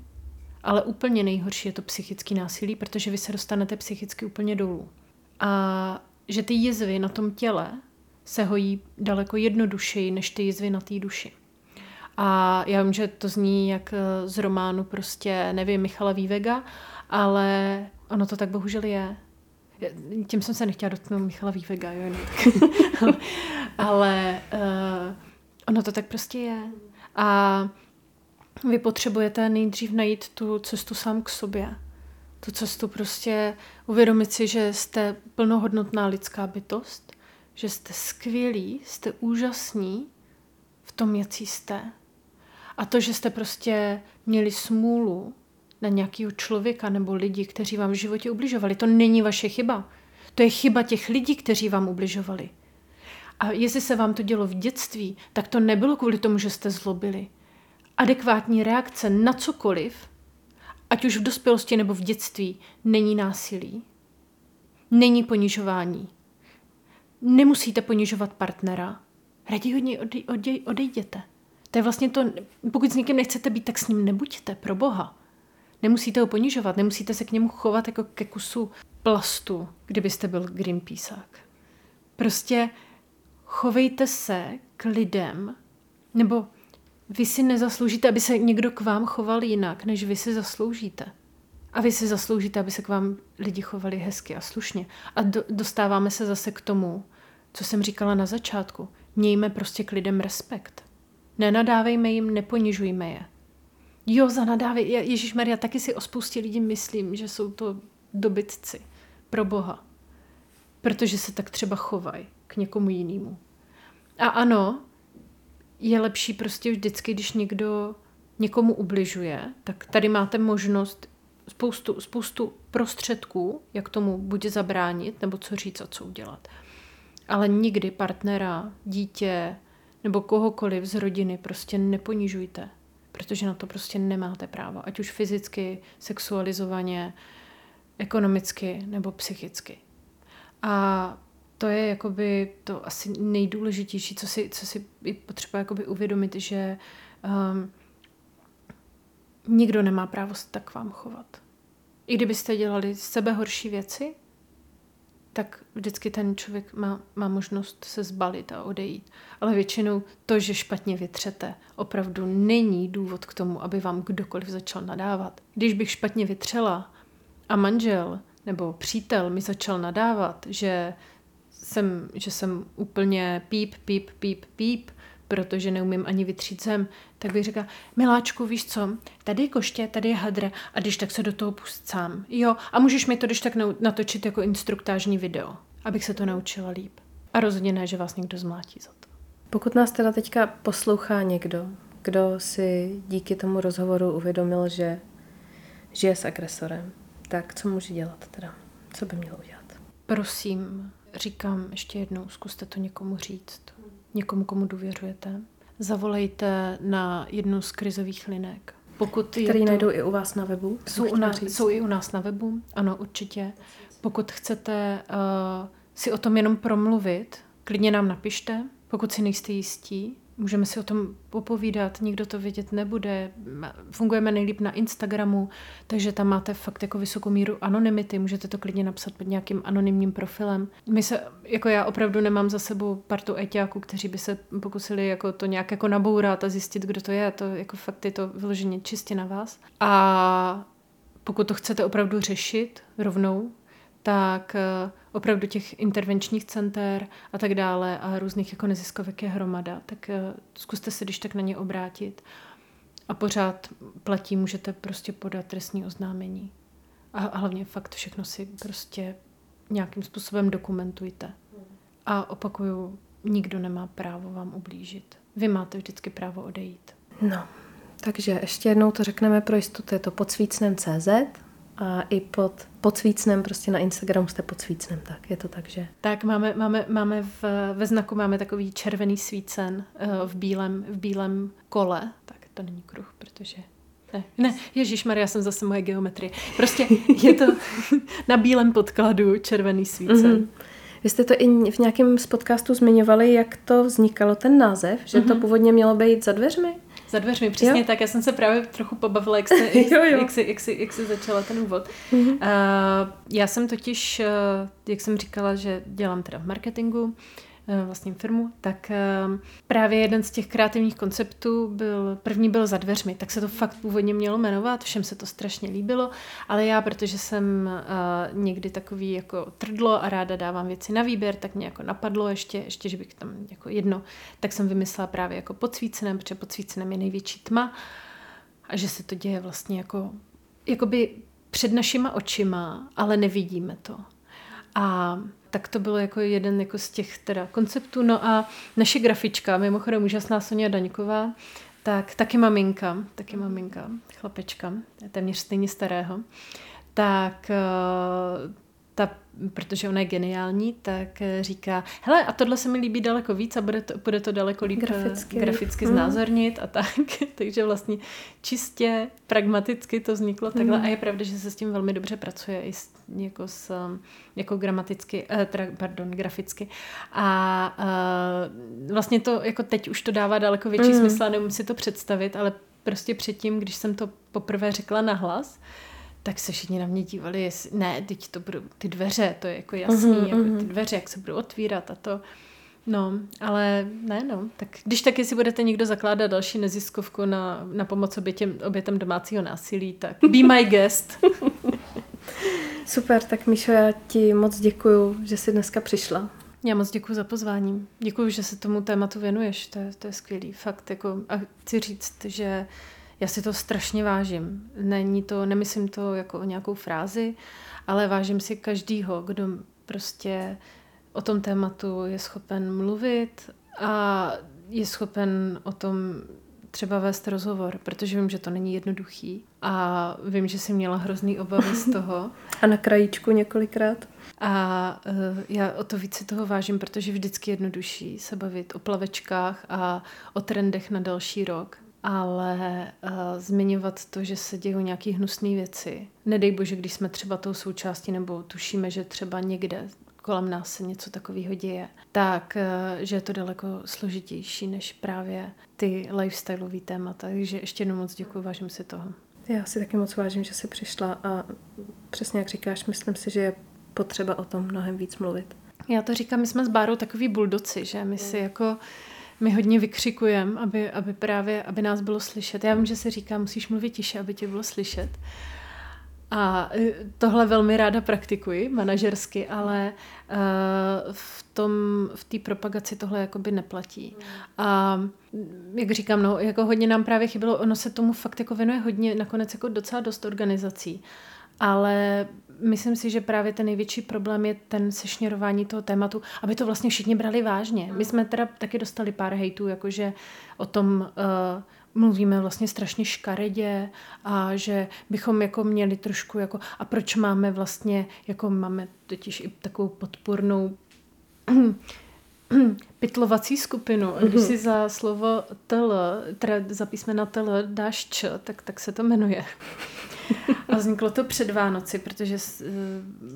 Speaker 1: ale úplně nejhorší je to psychické násilí, protože vy se dostanete psychicky úplně dolů. A že ty jizvy na tom těle se hojí daleko jednodušeji než ty jizvy na té duši. A já vím, že to zní jak eh, z románu prostě, nevím, Michala Vývega, ale ono to tak bohužel je. Tím jsem se nechtěla dotknout Michala Vývega, jo, ale, ale uh, ono to tak prostě je. A vy potřebujete nejdřív najít tu cestu sám k sobě. Tu cestu prostě uvědomit si, že jste plnohodnotná lidská bytost, že jste skvělí, jste úžasní v tom, jaký jste. A to, že jste prostě měli smůlu na nějakého člověka nebo lidi, kteří vám v životě ubližovali, to není vaše chyba. To je chyba těch lidí, kteří vám ubližovali. A jestli se vám to dělo v dětství, tak to nebylo kvůli tomu, že jste zlobili. Adekvátní reakce na cokoliv, ať už v dospělosti nebo v dětství, není násilí. Není ponižování. Nemusíte ponižovat partnera. Raději od něj odej, odejděte. To je vlastně to, pokud s někým nechcete být, tak s ním nebuďte, pro boha. Nemusíte ho ponižovat, nemusíte se k němu chovat jako ke kusu plastu, kdybyste byl Greenpeaceák. Prostě chovejte se k lidem, nebo vy si nezasloužíte, aby se někdo k vám choval jinak, než vy si zasloužíte. A vy si zasloužíte, aby se k vám lidi chovali hezky a slušně. A do, dostáváme se zase k tomu, co jsem říkala na začátku. Mějme prostě k lidem respekt. Nenadávejme jim, neponižujme je. Jo, zanadávej. Ježíš Maria, taky si o spoustě lidí myslím, že jsou to dobytci. Pro Boha. Protože se tak třeba chovají k někomu jinému. A ano, je lepší prostě vždycky, když někdo někomu ubližuje, tak tady máte možnost spoustu, spoustu prostředků, jak tomu buď zabránit, nebo co říct a co udělat. Ale nikdy partnera, dítě nebo kohokoliv z rodiny prostě neponižujte protože na to prostě nemáte právo, ať už fyzicky, sexualizovaně, ekonomicky nebo psychicky. A to je jakoby to asi nejdůležitější, co si, co si je potřeba jakoby uvědomit, že um, nikdo nemá právo se tak k vám chovat. I kdybyste dělali sebe horší věci, tak vždycky ten člověk má, má možnost se zbalit a odejít. Ale většinou to, že špatně vytřete, opravdu není důvod k tomu, aby vám kdokoliv začal nadávat. Když bych špatně vytřela a manžel nebo přítel mi začal nadávat, že jsem, že jsem úplně píp, píp, píp, píp, protože neumím ani vytřít zem, tak bych řekla, miláčku, víš co, tady je koště, tady je hadra a když tak se do toho pust sám. Jo, a můžeš mi to když tak natočit jako instruktážní video, abych se to naučila líp. A rozhodně ne, že vás někdo zmlátí za to.
Speaker 2: Pokud nás teda teďka poslouchá někdo, kdo si díky tomu rozhovoru uvědomil, že žije s agresorem, tak co může dělat teda? Co by měl udělat?
Speaker 1: Prosím, říkám ještě jednou, zkuste to někomu říct. Někomu, komu důvěřujete. Zavolejte na jednu z krizových linek.
Speaker 2: Pokud Který to... najdou i u vás na webu?
Speaker 1: Jsou, u nás, jsou i u nás na webu, ano, určitě. Pokud chcete uh, si o tom jenom promluvit, klidně nám napište, pokud si nejste jistí, můžeme si o tom popovídat, nikdo to vědět nebude. Fungujeme nejlíp na Instagramu, takže tam máte fakt jako vysokou míru anonymity, můžete to klidně napsat pod nějakým anonymním profilem. My se, jako já opravdu nemám za sebou partu eťáků, kteří by se pokusili jako to nějak jako nabourat a zjistit, kdo to je. To jako fakt je to vyloženě čistě na vás. A pokud to chcete opravdu řešit rovnou, tak eh, opravdu těch intervenčních center a tak dále a různých jako neziskovek je hromada, tak eh, zkuste se když tak na ně obrátit. A pořád platí, můžete prostě podat trestní oznámení. A hlavně fakt všechno si prostě nějakým způsobem dokumentujte. A opakuju, nikdo nemá právo vám ublížit. Vy máte vždycky právo odejít.
Speaker 2: No, takže ještě jednou to řekneme pro jistotu, je to podsvícnem.cz a i pod, pod svícnem, prostě na Instagramu jste pod svícnem, tak je to tak, že?
Speaker 1: Tak máme, máme, máme v, ve znaku máme takový červený svícen uh, v bílém, v bílém kole, tak to není kruh, protože ne, ne, Ježíš Maria, jsem zase moje geometrie. Prostě je to na bílém podkladu červený svícen. Mm-hmm.
Speaker 2: Vy jste to i v nějakém z podcastů zmiňovali, jak to vznikalo, ten název, že mm-hmm. to mhm. původně mělo být za dveřmi?
Speaker 1: Za dveřmi, přesně jo. tak. Já jsem se právě trochu pobavila, jak, jste, jak, jo, jo. jak, jsi, jak, jsi, jak jsi začala ten úvod. Mm-hmm. Uh, já jsem totiž, uh, jak jsem říkala, že dělám teda v marketingu, vlastním firmu, tak eh, právě jeden z těch kreativních konceptů byl, první byl za dveřmi, tak se to fakt původně mělo jmenovat, všem se to strašně líbilo, ale já, protože jsem uh, někdy takový jako trdlo a ráda dávám věci na výběr, tak mě jako napadlo ještě, ještě, že bych tam jako jedno, tak jsem vymyslela právě jako pod svícenem, protože pod svícenem je největší tma a že se to děje vlastně jako, jakoby před našima očima, ale nevidíme to. A tak to bylo jako jeden jako z těch teda konceptů. No a naše grafička, mimochodem úžasná Sonia Daňková, tak taky maminka, taky maminka, chlapečka, téměř stejně starého, tak eh, ta, protože ona je geniální, tak eh, říká, hele, a tohle se mi líbí daleko víc a bude to, bude to daleko líp eh, graficky, graficky mm. znázornit a tak. Takže vlastně čistě pragmaticky to vzniklo takhle mm. a je pravda, že se s tím velmi dobře pracuje i s, jako, s, um, jako gramaticky, eh, tra, pardon, graficky. A uh, vlastně to, jako teď už to dává daleko větší mm. smysl a nemůžu si to představit, ale prostě předtím, když jsem to poprvé řekla nahlas, tak se všichni na mě dívali, jestli, ne, teď to budou ty dveře, to je jako jasný, uh-huh, jako uh-huh. ty dveře, jak se budou otvírat a to. No, ale ne, no. Tak když taky si budete někdo zakládat další neziskovku na, na pomoc obětěm, obětem domácího násilí, tak be my guest.
Speaker 2: Super, tak Míšo, já ti moc děkuju, že jsi dneska přišla.
Speaker 1: Já moc děkuji za pozvání. Děkuji, že se tomu tématu věnuješ, to je, to je skvělý. Fakt, jako, a chci říct, že já si to strašně vážím. Není to, nemyslím to jako nějakou frázi, ale vážím si každýho, kdo prostě o tom tématu je schopen mluvit a je schopen o tom třeba vést rozhovor, protože vím, že to není jednoduchý a vím, že jsi měla hrozný obavy z toho.
Speaker 2: a na krajíčku několikrát.
Speaker 1: A uh, já o to více toho vážím, protože vždycky jednodušší se bavit o plavečkách a o trendech na další rok, ale uh, zmiňovat to, že se dějí nějaké hnusné věci. Nedej bože, když jsme třeba tou součástí nebo tušíme, že třeba někde kolem nás se něco takového děje, tak uh, že je to daleko složitější než právě ty lifestyleové témata. Takže ještě jednou moc děkuji, vážím si toho.
Speaker 2: Já si taky moc vážím, že jsi přišla a přesně jak říkáš, myslím si, že je potřeba o tom mnohem víc mluvit.
Speaker 1: Já to říkám, my jsme s Bárou takový buldoci, že my si jako my hodně vykřikujeme, aby, aby právě, aby nás bylo slyšet. Já vím, že se říká, musíš mluvit tiše, aby tě bylo slyšet. A e, tohle velmi ráda praktikuji manažersky, ale uh, v tom, v té propagaci tohle jakoby neplatí. A jak říkám, no, jako hodně nám právě chybělo, ono se tomu fakt jako věnuje hodně, nakonec jako docela dost organizací. Ale myslím si, že právě ten největší problém je ten sešněrování toho tématu, aby to vlastně všichni brali vážně. My jsme teda taky dostali pár hejtů, jakože o tom uh, mluvíme vlastně strašně škaredě a že bychom jako měli trošku jako, a proč máme vlastně, jako máme totiž i takovou podpornou pytlovací skupinu. A když mhm. si za slovo tl, teda za písmena tl dáš č, tak, tak se to jmenuje. A vzniklo to před Vánoci, protože eh,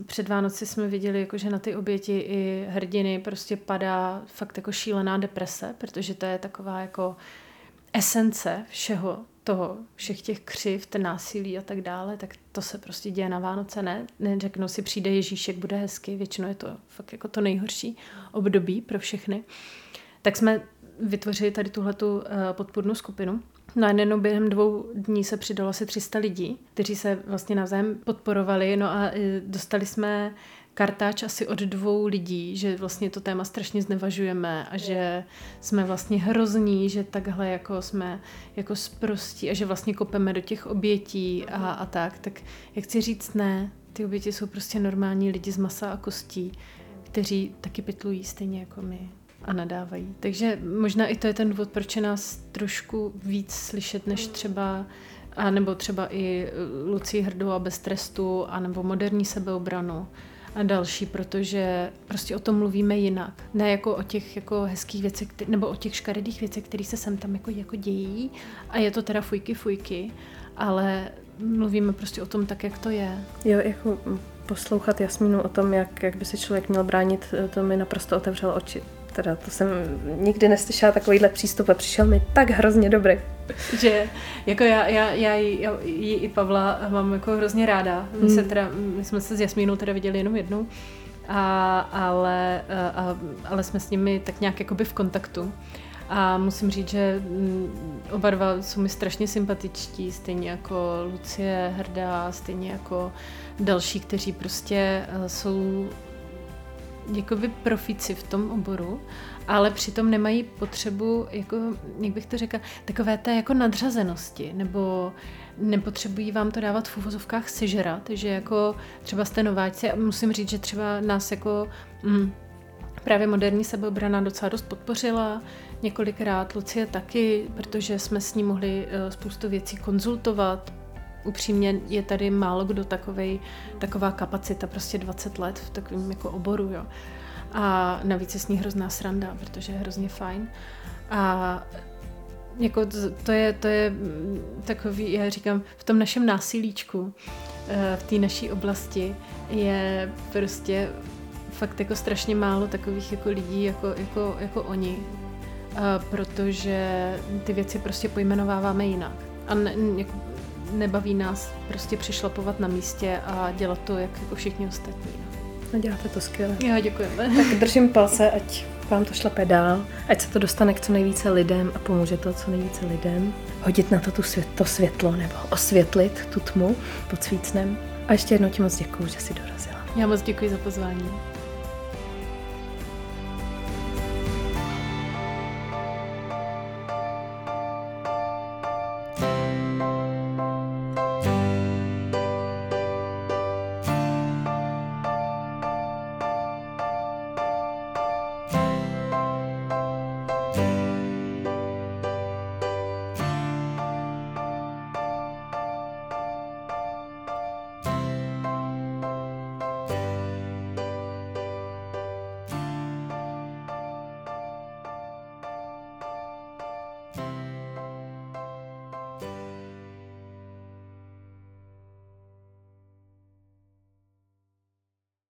Speaker 1: před Vánoci jsme viděli, jako, že na ty oběti i hrdiny prostě padá fakt jako šílená deprese, protože to je taková jako esence všeho toho, všech těch křiv, násilí a tak dále, tak to se prostě děje na Vánoce, ne? Neřeknou si, přijde Ježíšek, bude hezky, většinou je to fakt jako to nejhorší období pro všechny. Tak jsme vytvořili tady tuhletu eh, podpůrnou skupinu. No a jenom během dvou dní se přidalo asi 300 lidí, kteří se vlastně navzájem podporovali, no a eh, dostali jsme kartáč asi od dvou lidí, že vlastně to téma strašně znevažujeme a že jsme vlastně hrozní, že takhle jako jsme jako sprostí a že vlastně kopeme do těch obětí a, a tak, tak jak chci říct ne, ty oběti jsou prostě normální lidi z masa a kostí, kteří taky pytlují stejně jako my a nadávají. Takže možná i to je ten důvod, proč je nás trošku víc slyšet, než třeba a nebo třeba i Lucí Hrdou a bez trestu, a nebo moderní sebeobranu a další, protože prostě o tom mluvíme jinak. Ne jako o těch jako hezkých věcech, nebo o těch škaredých věcech, které se sem tam jako, jako dějí a je to teda fujky fujky, ale mluvíme prostě o tom tak, jak to je.
Speaker 2: Jo, jako poslouchat Jasmínu o tom, jak, jak by se člověk měl bránit, to mi naprosto otevřelo oči. Teda to jsem nikdy neslyšela takovýhle přístup a přišel mi tak hrozně dobrý.
Speaker 1: Že jako já, já, já, jí, já jí i Pavla mám jako hrozně ráda. My, hmm. se teda, my jsme se s Jasmínou teda viděli jenom jednou, a, ale, a, ale jsme s nimi tak nějak jakoby v kontaktu. A musím říct, že mm, oba dva jsou mi strašně sympatičtí, stejně jako Lucie Hrdá, stejně jako další, kteří prostě e, jsou jakoby profici v tom oboru, ale přitom nemají potřebu, jako, jak bych to řekla, takové té jako nadřazenosti, nebo nepotřebují vám to dávat v uvozovkách sežrat, že jako třeba jste nováčci a musím říct, že třeba nás jako mm, právě moderní sebeobrana docela dost podpořila, několikrát Lucie taky, protože jsme s ní mohli eh, spoustu věcí konzultovat, upřímně je tady málo kdo takovej, taková kapacita, prostě 20 let v takovém jako oboru, jo. A navíc je s ní hrozná sranda, protože je hrozně fajn. A jako to, je, to je takový, já říkám, v tom našem násilíčku, eh, v té naší oblasti je prostě fakt jako strašně málo takových jako lidí jako, jako, jako oni, protože ty věci prostě pojmenováváme jinak. A ne, jako, nebaví nás prostě přišlapovat na místě a dělat to, jak jako všichni ostatní.
Speaker 2: No děláte to skvěle.
Speaker 1: Já děkujeme.
Speaker 2: Tak držím palce, ať vám to šlape dál, ať se to dostane k co nejvíce lidem a pomůže to co nejvíce lidem. Hodit na to tu svět, to světlo nebo osvětlit tu tmu pod svícnem. A ještě jednou ti moc děkuji, že jsi dorazila.
Speaker 1: Já moc děkuji za pozvání.